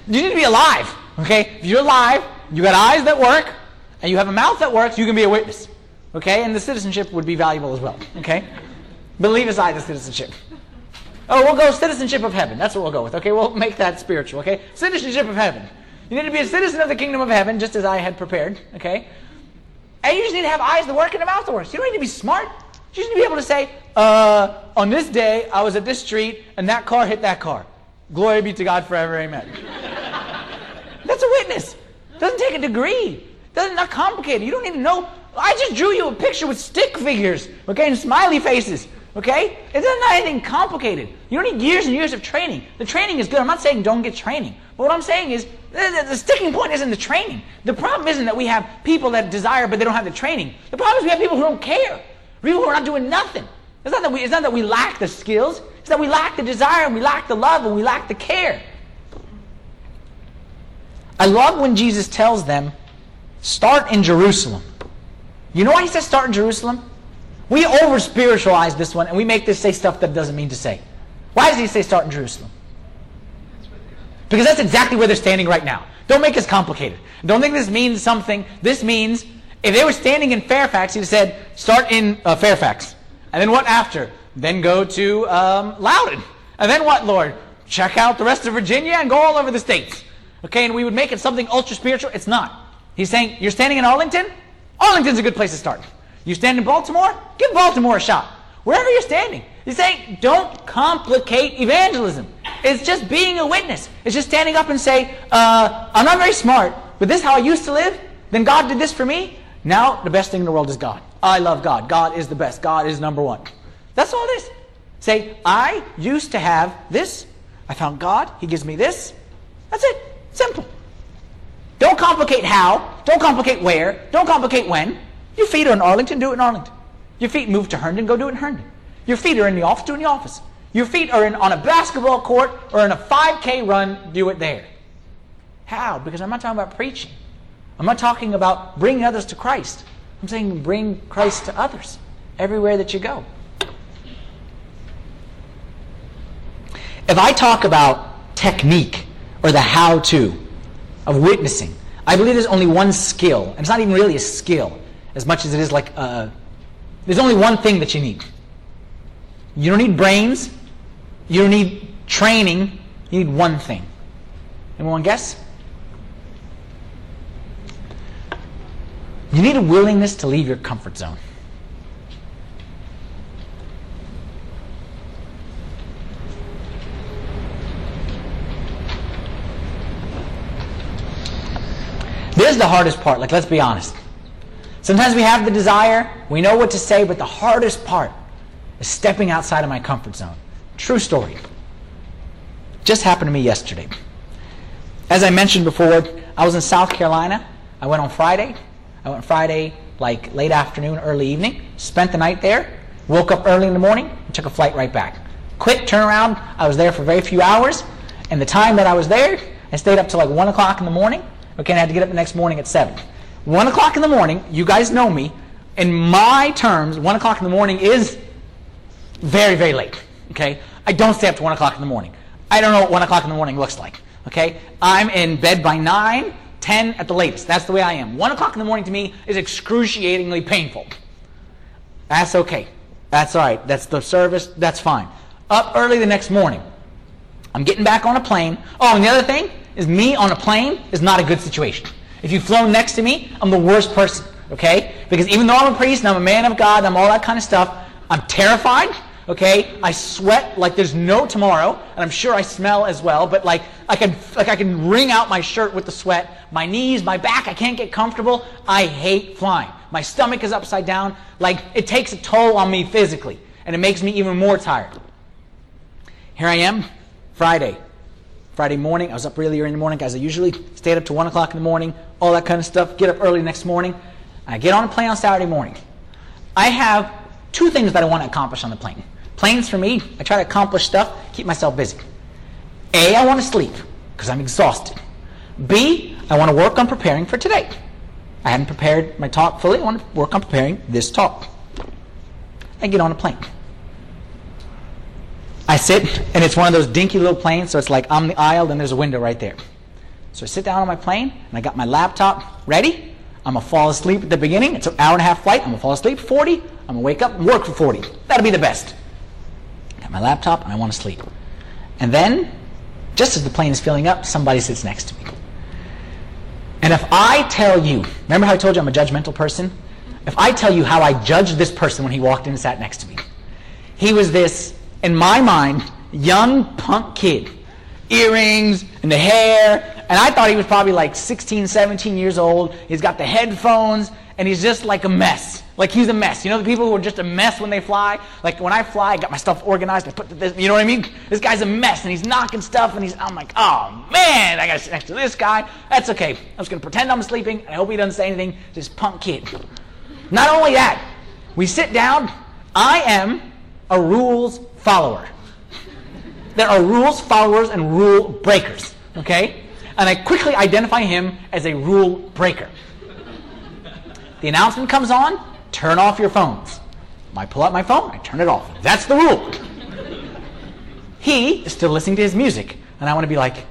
You need to be alive. Okay? If you're alive, you got eyes that work, and you have a mouth that works, you can be a witness. Okay? And the citizenship would be valuable as well. Okay? But leave aside the citizenship. Oh, we'll go citizenship of heaven. That's what we'll go with. Okay, we'll make that spiritual. Okay, citizenship of heaven. You need to be a citizen of the kingdom of heaven, just as I had prepared. Okay, and you just need to have eyes that work and a mouth that works. You don't need to be smart. You just need to be able to say, uh, "On this day, I was at this street, and that car hit that car." Glory be to God forever. Amen. That's a witness. Doesn't take a degree. Doesn't not complicated. You don't need to know. I just drew you a picture with stick figures, okay, and smiley faces. Okay? It's not anything complicated. You don't need years and years of training. The training is good. I'm not saying don't get training. But what I'm saying is the, the sticking point isn't the training. The problem isn't that we have people that desire but they don't have the training. The problem is we have people who don't care. People who are not doing nothing. It's not that we, it's not that we lack the skills. It's that we lack the desire and we lack the love and we lack the care. I love when Jesus tells them, start in Jerusalem. You know why he says start in Jerusalem? We over spiritualize this one and we make this say stuff that doesn't mean to say. Why does he say start in Jerusalem? Because that's exactly where they're standing right now. Don't make this complicated. Don't think this means something. This means if they were standing in Fairfax, have said start in uh, Fairfax. And then what after? Then go to um, Loudoun. And then what, Lord? Check out the rest of Virginia and go all over the states. Okay, and we would make it something ultra spiritual. It's not. He's saying, you're standing in Arlington? Arlington's a good place to start. You stand in Baltimore? Give Baltimore a shot. Wherever you're standing. you say, don't complicate evangelism. It's just being a witness. It's just standing up and say, uh, I'm not very smart, but this is how I used to live. Then God did this for me. Now the best thing in the world is God. I love God. God is the best. God is number one. That's all it is. Say, I used to have this. I found God. He gives me this. That's it. Simple. Don't complicate how. Don't complicate where. Don't complicate when. Your feet are in Arlington, do it in Arlington. Your feet move to Herndon, go do it in Herndon. Your feet are in the office, do it in the office. Your feet are in, on a basketball court or in a 5K run, do it there. How? Because I'm not talking about preaching. I'm not talking about bringing others to Christ. I'm saying bring Christ to others everywhere that you go. If I talk about technique or the how to of witnessing, I believe there's only one skill, and it's not even really a skill as much as it is like a, there's only one thing that you need. You don't need brains, you don't need training, you need one thing. Anyone guess? You need a willingness to leave your comfort zone. This is the hardest part. Like, let's be honest. Sometimes we have the desire, we know what to say, but the hardest part is stepping outside of my comfort zone. True story. Just happened to me yesterday. As I mentioned before, I was in South Carolina. I went on Friday. I went Friday, like late afternoon, early evening. Spent the night there. Woke up early in the morning and took a flight right back. Quick turnaround. I was there for very few hours. And the time that I was there, I stayed up till like 1 o'clock in the morning. Okay, and I had to get up the next morning at 7. 1 o'clock in the morning, you guys know me. In my terms, 1 o'clock in the morning is very, very late. Okay? I don't stay up to 1 o'clock in the morning. I don't know what 1 o'clock in the morning looks like. Okay? I'm in bed by 9, 10 at the latest. That's the way I am. 1 o'clock in the morning to me is excruciatingly painful. That's okay. That's all right. That's the service. That's fine. Up early the next morning. I'm getting back on a plane. Oh, and the other thing is me on a plane is not a good situation. If you've flown next to me, I'm the worst person, okay? Because even though I'm a priest and I'm a man of God and I'm all that kind of stuff, I'm terrified, okay? I sweat like there's no tomorrow, and I'm sure I smell as well, but like I can like I can wring out my shirt with the sweat. My knees, my back, I can't get comfortable. I hate flying. My stomach is upside down. Like it takes a toll on me physically, and it makes me even more tired. Here I am, Friday. Friday morning. I was up really early in the morning, guys. I usually stayed up to 1 o'clock in the morning, all that kind of stuff. Get up early next morning. I get on a plane on Saturday morning. I have two things that I want to accomplish on the plane. Planes for me, I try to accomplish stuff, keep myself busy. A, I want to sleep because I'm exhausted. B, I want to work on preparing for today. I hadn't prepared my talk fully. I want to work on preparing this talk. I get on a plane. I sit, and it's one of those dinky little planes, so it's like I'm the aisle, then there's a window right there. So I sit down on my plane, and I got my laptop ready. I'm to fall asleep at the beginning. It's an hour and a half flight. I'm to fall asleep 40. I'm to wake up and work for 40. That'll be the best. Got my laptop, and I want to sleep. And then, just as the plane is filling up, somebody sits next to me. And if I tell you, remember how I told you I'm a judgmental person? If I tell you how I judged this person when he walked in and sat next to me, he was this in my mind, young punk kid. Earrings and the hair. And I thought he was probably like 16, 17 years old. He's got the headphones and he's just like a mess. Like he's a mess. You know the people who are just a mess when they fly? Like when I fly, I got my stuff organized. I put this, you know what I mean? This guy's a mess and he's knocking stuff and he's, I'm like, oh man, I gotta sit next to this guy. That's okay. I'm just gonna pretend I'm sleeping. And I hope he doesn't say anything. This punk kid. Not only that, we sit down. I am a rules follower. There are rules followers and rule breakers, okay? And I quickly identify him as a rule breaker. The announcement comes on, turn off your phones. I pull out my phone, I turn it off. That's the rule. He is still listening to his music, and I want to be like,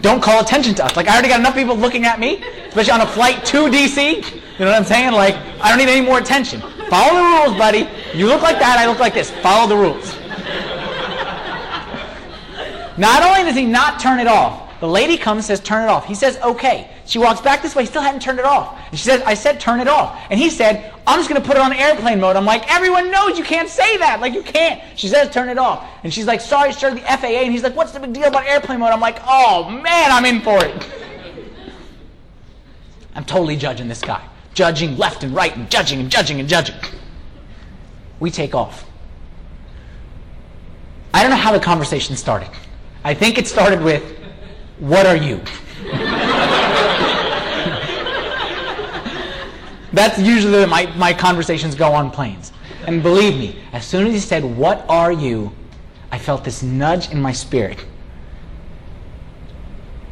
don't call attention to us. Like, I already got enough people looking at me, especially on a flight to DC. You know what I'm saying? Like, I don't need any more attention. Follow the rules, buddy. You look like that, I look like this. Follow the rules. Not only does he not turn it off, the lady comes says, turn it off. He says, okay. She walks back this way, he still hadn't turned it off. And she says, I said, turn it off. And he said, I'm just going to put it on airplane mode. I'm like, everyone knows you can't say that. Like, you can't. She says, turn it off. And she's like, sorry, sir, the FAA. And he's like, what's the big deal about airplane mode? I'm like, oh, man, I'm in for it. I'm totally judging this guy. Judging left and right and judging and judging and judging. We take off. I don't know how the conversation started. I think it started with, What are you? That's usually my, my conversations go on planes. And believe me, as soon as he said, What are you? I felt this nudge in my spirit.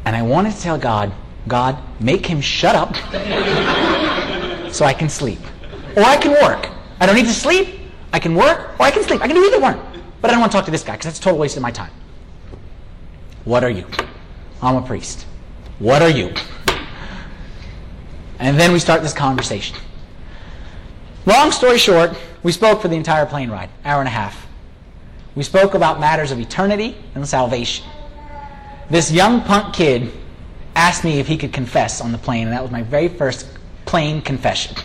And I wanted to tell God, God, make him shut up so I can sleep. Or I can work. I don't need to sleep. I can work or I can sleep. I can do either one. But I don't want to talk to this guy because that's a total waste of my time. What are you? I'm a priest. What are you? And then we start this conversation. Long story short, we spoke for the entire plane ride, hour and a half. We spoke about matters of eternity and salvation. This young punk kid asked me if he could confess on the plane, and that was my very first plane confession.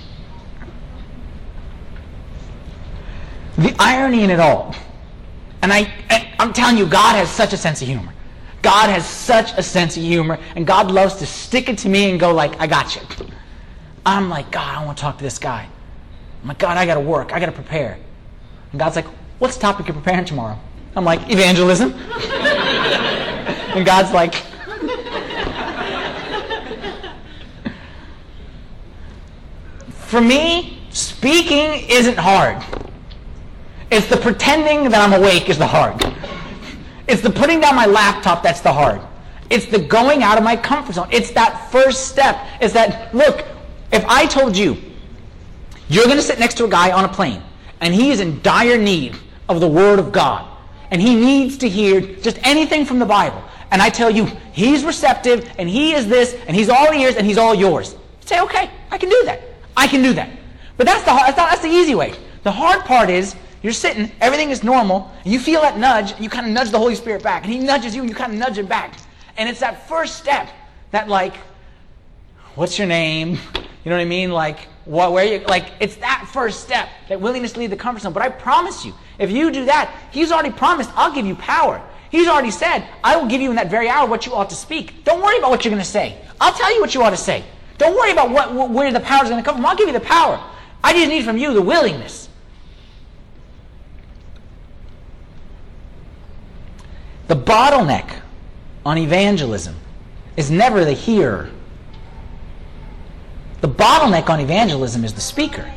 The irony in it all, and I, I'm telling you, God has such a sense of humor. God has such a sense of humor, and God loves to stick it to me and go like, I got you. I'm like, God, I want to talk to this guy. I'm like, God, I got to work. I got to prepare. And God's like, what's the topic you're preparing tomorrow? I'm like, evangelism. and God's like, for me, speaking isn't hard. It's the pretending that I'm awake is the hard. It's the putting down my laptop that's the hard. It's the going out of my comfort zone. It's that first step. It's that, look, if I told you, you're going to sit next to a guy on a plane, and he is in dire need of the Word of God, and he needs to hear just anything from the Bible, and I tell you, he's receptive, and he is this, and he's all ears, and he's all yours. Say, okay, I can do that. I can do that. But that's the, that's, not, that's the easy way. The hard part is, you're sitting, everything is normal, and you feel that nudge, and you kind of nudge the Holy Spirit back, and He nudges you, and you kind of nudge him back. And it's that first step that, like, what's your name? You know what I mean? Like, what, where you, like, it's that first step, that willingness to leave the comfort zone. But I promise you, if you do that, He's already promised, I'll give you power. He's already said, I will give you in that very hour what you ought to speak. Don't worry about what you're going to say. I'll tell you what you ought to say. Don't worry about what, where the power is going to come from. I'll give you the power. I just need from you the willingness. The bottleneck on evangelism is never the hearer the bottleneck on evangelism is the speaker.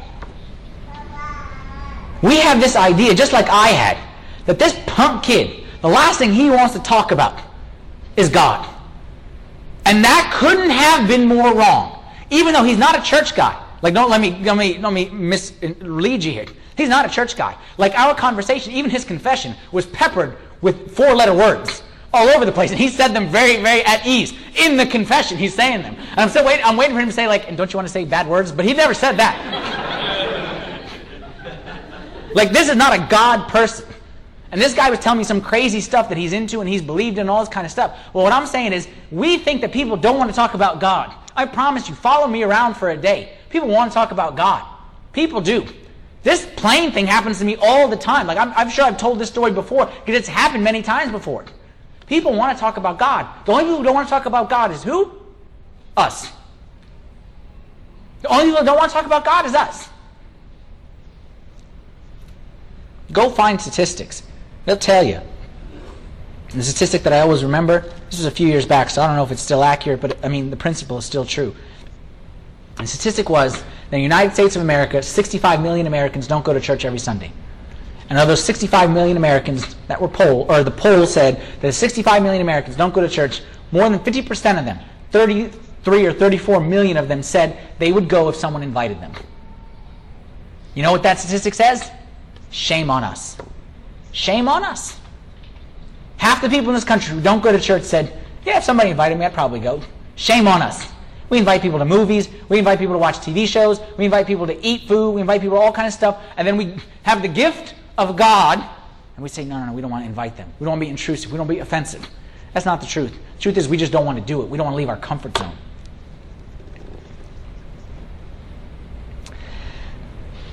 We have this idea, just like I had, that this punk kid, the last thing he wants to talk about is God. And that couldn't have been more wrong. Even though he's not a church guy. Like, don't let me, let me, let me mislead you here. He's not a church guy. Like, our conversation, even his confession, was peppered with four letter words all over the place. And he said them very, very at ease. In the confession, he's saying them. And I'm still waiting, I'm waiting for him to say, like, and don't you want to say bad words? But he never said that. like, this is not a God person. And this guy was telling me some crazy stuff that he's into and he's believed in all this kind of stuff. Well, what I'm saying is, we think that people don't want to talk about God. I promise you, follow me around for a day. People want to talk about God. People do. This plane thing happens to me all the time. Like, I'm, I'm sure I've told this story before because it's happened many times before. People want to talk about God. The only people who don't want to talk about God is who? Us. The only people who don't want to talk about God is us. Go find statistics. They'll tell you. The statistic that I always remember, this was a few years back, so I don't know if it's still accurate, but I mean, the principle is still true. The statistic was that in the United States of America, 65 million Americans don't go to church every Sunday. And of those 65 million Americans that were polled, or the poll said that 65 million Americans don't go to church, more than 50% of them, 33 or 34 million of them said they would go if someone invited them. You know what that statistic says? Shame on us. Shame on us. Half the people in this country who don't go to church said, yeah, if somebody invited me, I'd probably go. Shame on us. We invite people to movies. We invite people to watch TV shows. We invite people to eat food. We invite people to all kinds of stuff. And then we have the gift of God, and we say, no, no, no, we don't want to invite them. We don't want to be intrusive. We don't want to be offensive. That's not the truth. The truth is we just don't want to do it. We don't want to leave our comfort zone.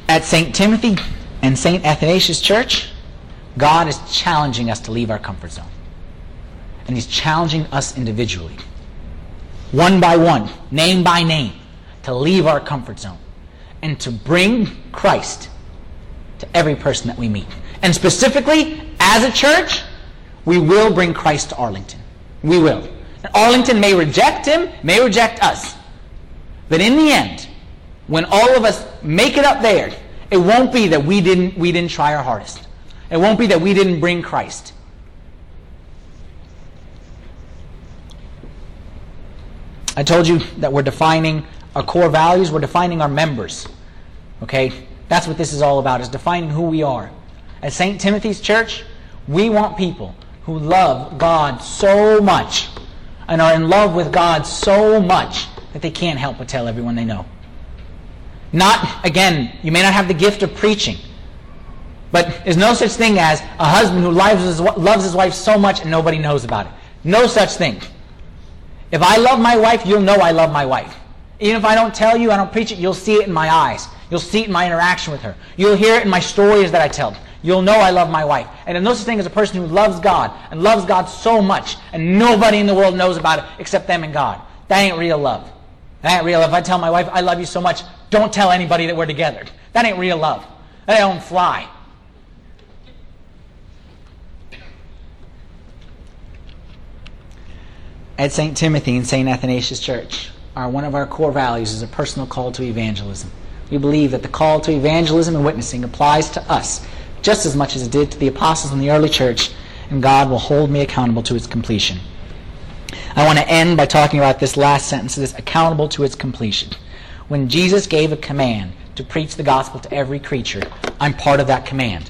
At St. Timothy and St. Athanasius Church, God is challenging us to leave our comfort zone. And He's challenging us individually, one by one, name by name, to leave our comfort zone and to bring Christ to every person that we meet. And specifically, as a church, we will bring Christ to Arlington. We will. And Arlington may reject him, may reject us. But in the end, when all of us make it up there, it won't be that we didn't, we didn't try our hardest. It won't be that we didn't bring Christ. I told you that we're defining our core values, we're defining our members. Okay? That's what this is all about, is defining who we are. At St. Timothy's Church, we want people who love God so much and are in love with God so much that they can't help but tell everyone they know. Not, again, you may not have the gift of preaching, but there's no such thing as a husband who loves his, loves his wife so much and nobody knows about it. No such thing. If I love my wife, you'll know I love my wife. Even if I don't tell you, I don't preach it, you'll see it in my eyes. You'll see it in my interaction with her. You'll hear it in my stories that I tell. You'll know I love my wife. And no such thing as a person who loves God and loves God so much and nobody in the world knows about it except them and God. That ain't real love. That ain't real love. If I tell my wife, I love you so much, don't tell anybody that we're together. That ain't real love. That don't fly. At St. Timothy and St. Athanasius Church, our, one of our core values is a personal call to evangelism. We believe that the call to evangelism and witnessing applies to us just as much as it did to the apostles in the early church, and God will hold me accountable to its completion. I want to end by talking about this last sentence, this accountable to its completion. When Jesus gave a command to preach the gospel to every creature, I'm part of that command.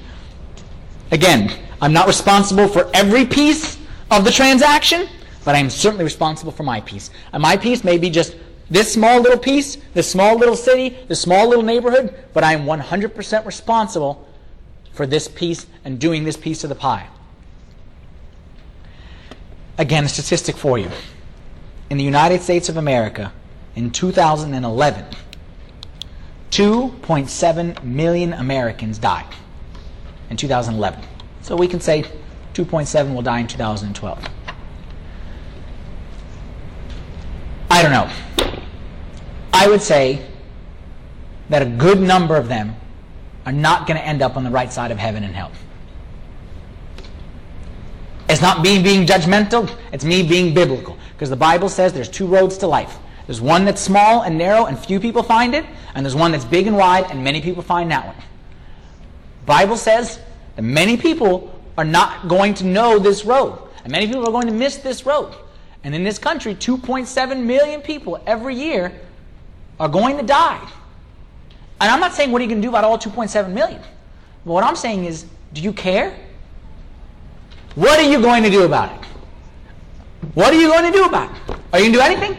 Again, I'm not responsible for every piece of the transaction, but I'm certainly responsible for my piece. And my piece may be just this small little piece, this small little city, this small little neighborhood, but I'm 100% responsible for this piece and doing this piece of the pie. Again, a statistic for you. In the United States of America, in 2011, 2.7 million Americans died in 2011. So we can say 2.7 will die in 2012. I don't know. I would say that a good number of them are not going to end up on the right side of heaven and hell. It's not me being judgmental, it's me being biblical. Because the Bible says there's two roads to life. There's one that's small and narrow and few people find it, and there's one that's big and wide and many people find that one. Bible says that many people are not going to know this road, and many people are going to miss this road. And in this country, 2.7 million people every year are going to die. And I'm not saying what are you going to do about all 2.7 million. But what I'm saying is, do you care? What are you going to do about it? What are you going to do about it? Are you going to do anything?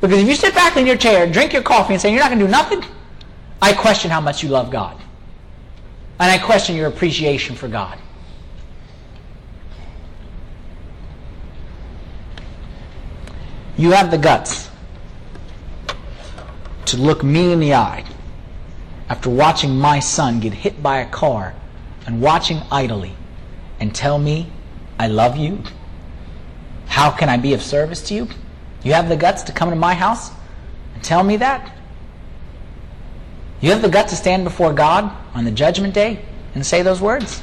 Because if you sit back in your chair, drink your coffee, and say you're not going to do nothing, I question how much you love God. And I question your appreciation for God. You have the guts to look me in the eye after watching my son get hit by a car and watching idly and tell me I love you? How can I be of service to you? You have the guts to come to my house and tell me that? You have the guts to stand before God on the judgment day and say those words?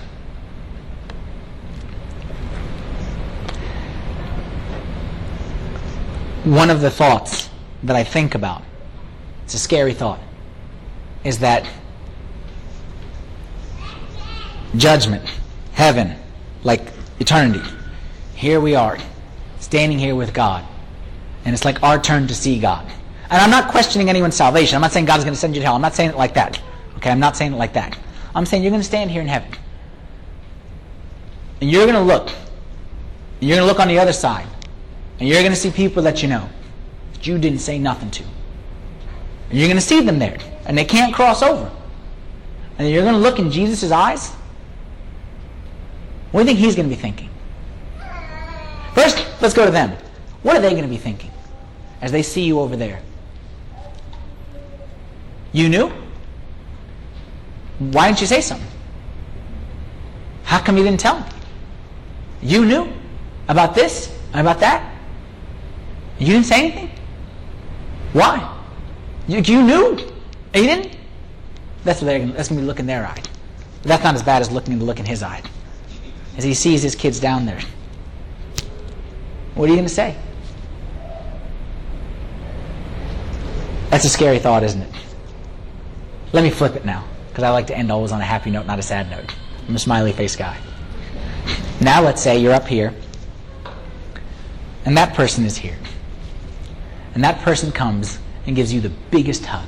One of the thoughts that I think about, it's a scary thought, is that judgment, heaven, like eternity, here we are, standing here with God. And it's like our turn to see God. And I'm not questioning anyone's salvation. I'm not saying God's going to send you to hell. I'm not saying it like that. Okay, I'm not saying it like that. I'm saying you're going to stand here in heaven. And you're going to look. And you're going to look on the other side. And you're going to see people that you know that you didn't say nothing to. And you're going to see them there. And they can't cross over. And you're going to look in Jesus' eyes. What do you think he's going to be thinking? First, let's go to them. What are they going to be thinking as they see you over there? You knew? Why didn't you say something? How come you didn't tell me? You knew about this and about that? You didn't say anything? Why? You, you knew. And you didn't? That's, that's going to be looking in their eye. But that's not as bad as looking in the look in his eye. as he sees his kids down there. What are you going to say? That's a scary thought, isn't it? Let me flip it now, because I like to end always on a happy note, not a sad note. I'm a smiley face guy. Now let's say you're up here, and that person is here. And that person comes and gives you the biggest hug.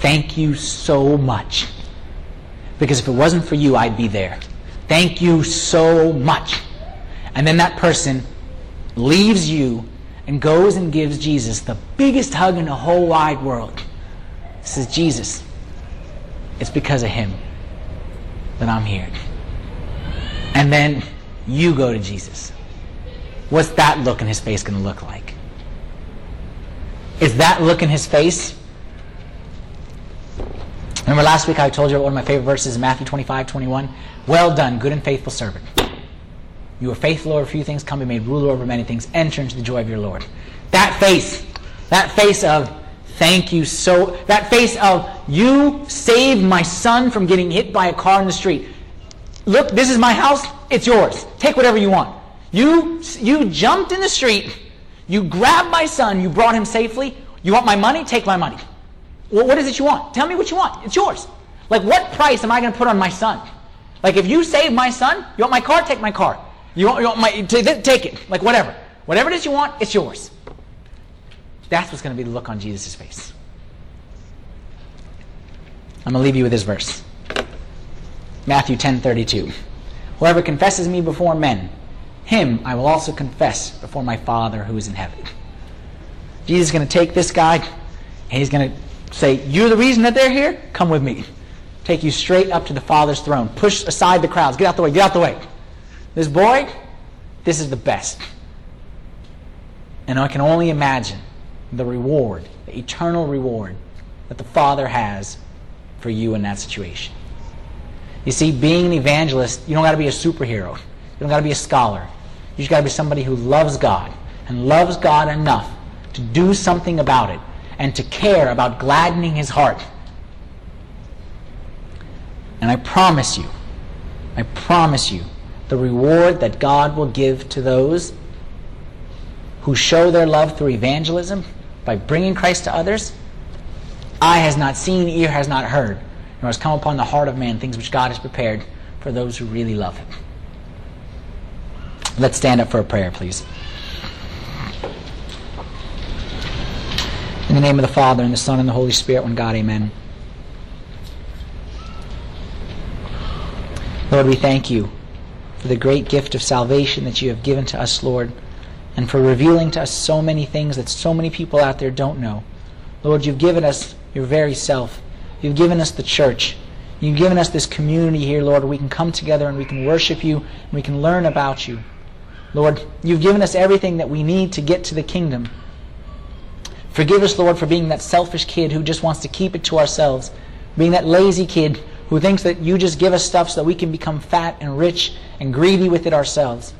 Thank you so much. Because if it wasn't for you, I'd be there. Thank you so much. And then that person leaves you and goes and gives Jesus the biggest hug in the whole wide world. Says, Jesus, it's because of him that I'm here. And then you go to Jesus. What's that look in his face going to look like? Is that look in his face? Remember last week I told you one of my favorite verses in Matthew 25, 21? Well done, good and faithful servant. You are faithful over a few things, come be made ruler over many things. Enter into the joy of your Lord. That face, that face of thank you so, that face of you saved my son from getting hit by a car in the street. Look, this is my house, it's yours. Take whatever you want. You, you jumped in the street, you grabbed my son, you brought him safely. You want my money? Take my money. Well, what is it you want? Tell me what you want. It's yours. Like, what price am I going to put on my son? Like, if you save my son, you want my car? Take my car. You want, you want my, take it. Like, whatever. Whatever it is you want, it's yours. That's what's going to be the look on Jesus' face. I'm going to leave you with this verse. Matthew 10:32. Whoever confesses me before men, him I will also confess before my Father who is in heaven. Jesus is going to take this guy and he's going to say, You're the reason that they're here? Come with me. Take you straight up to the Father's throne. Push aside the crowds. Get out the way. Get out the way. This boy, this is the best. And I can only imagine the reward, the eternal reward that the Father has for you in that situation. You see, being an evangelist, you don't got to be a superhero. You don't got to be a scholar. You just got to be somebody who loves God and loves God enough to do something about it and to care about gladdening his heart. And I promise you, I promise you, the reward that God will give to those who show their love through evangelism by bringing Christ to others, eye has not seen, ear has not heard, nor has come upon the heart of man things which God has prepared for those who really love him. Let's stand up for a prayer, please. In the name of the Father, and the Son, and the Holy Spirit, one God, amen. Lord, we thank you for the great gift of salvation that you have given to us, Lord, and for revealing to us so many things that so many people out there don't know. Lord, you've given us your very self. You've given us the church. You've given us this community here, Lord, where we can come together and we can worship you and we can learn about you. Lord, you've given us everything that we need to get to the kingdom. Forgive us, Lord, for being that selfish kid who just wants to keep it to ourselves, being that lazy kid who thinks that you just give us stuff so that we can become fat and rich and greedy with it ourselves.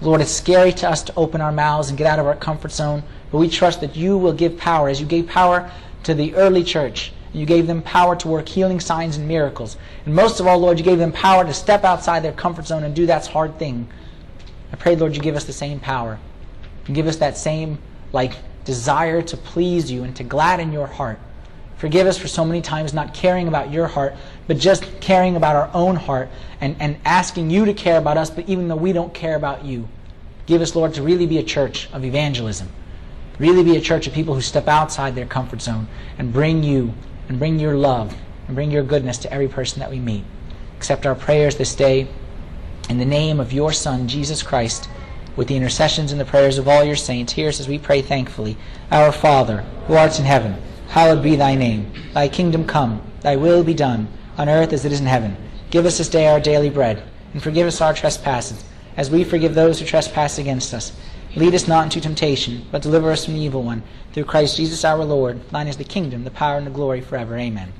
Lord, it's scary to us to open our mouths and get out of our comfort zone, but we trust that you will give power as you gave power to the early church. You gave them power to work healing signs and miracles. And most of all, Lord, you gave them power to step outside their comfort zone and do that hard thing. I pray, Lord, you give us the same power. And give us that same like desire to please you and to gladden your heart. Forgive us for so many times not caring about your heart, but just caring about our own heart and, and asking you to care about us, but even though we don't care about you. Give us, Lord, to really be a church of evangelism. Really be a church of people who step outside their comfort zone and bring you and bring your love and bring your goodness to every person that we meet. Accept our prayers this day in the name of your Son, Jesus Christ, with the intercessions and the prayers of all your saints. Hear us as we pray thankfully. Our Father, who art in heaven, hallowed be thy name. Thy kingdom come, thy will be done, on earth as it is in heaven. Give us this day our daily bread, and forgive us our trespasses, as we forgive those who trespass against us. Lead us not into temptation, but deliver us from the evil one. Through Christ Jesus our Lord, thine is the kingdom, the power, and the glory forever. Amen.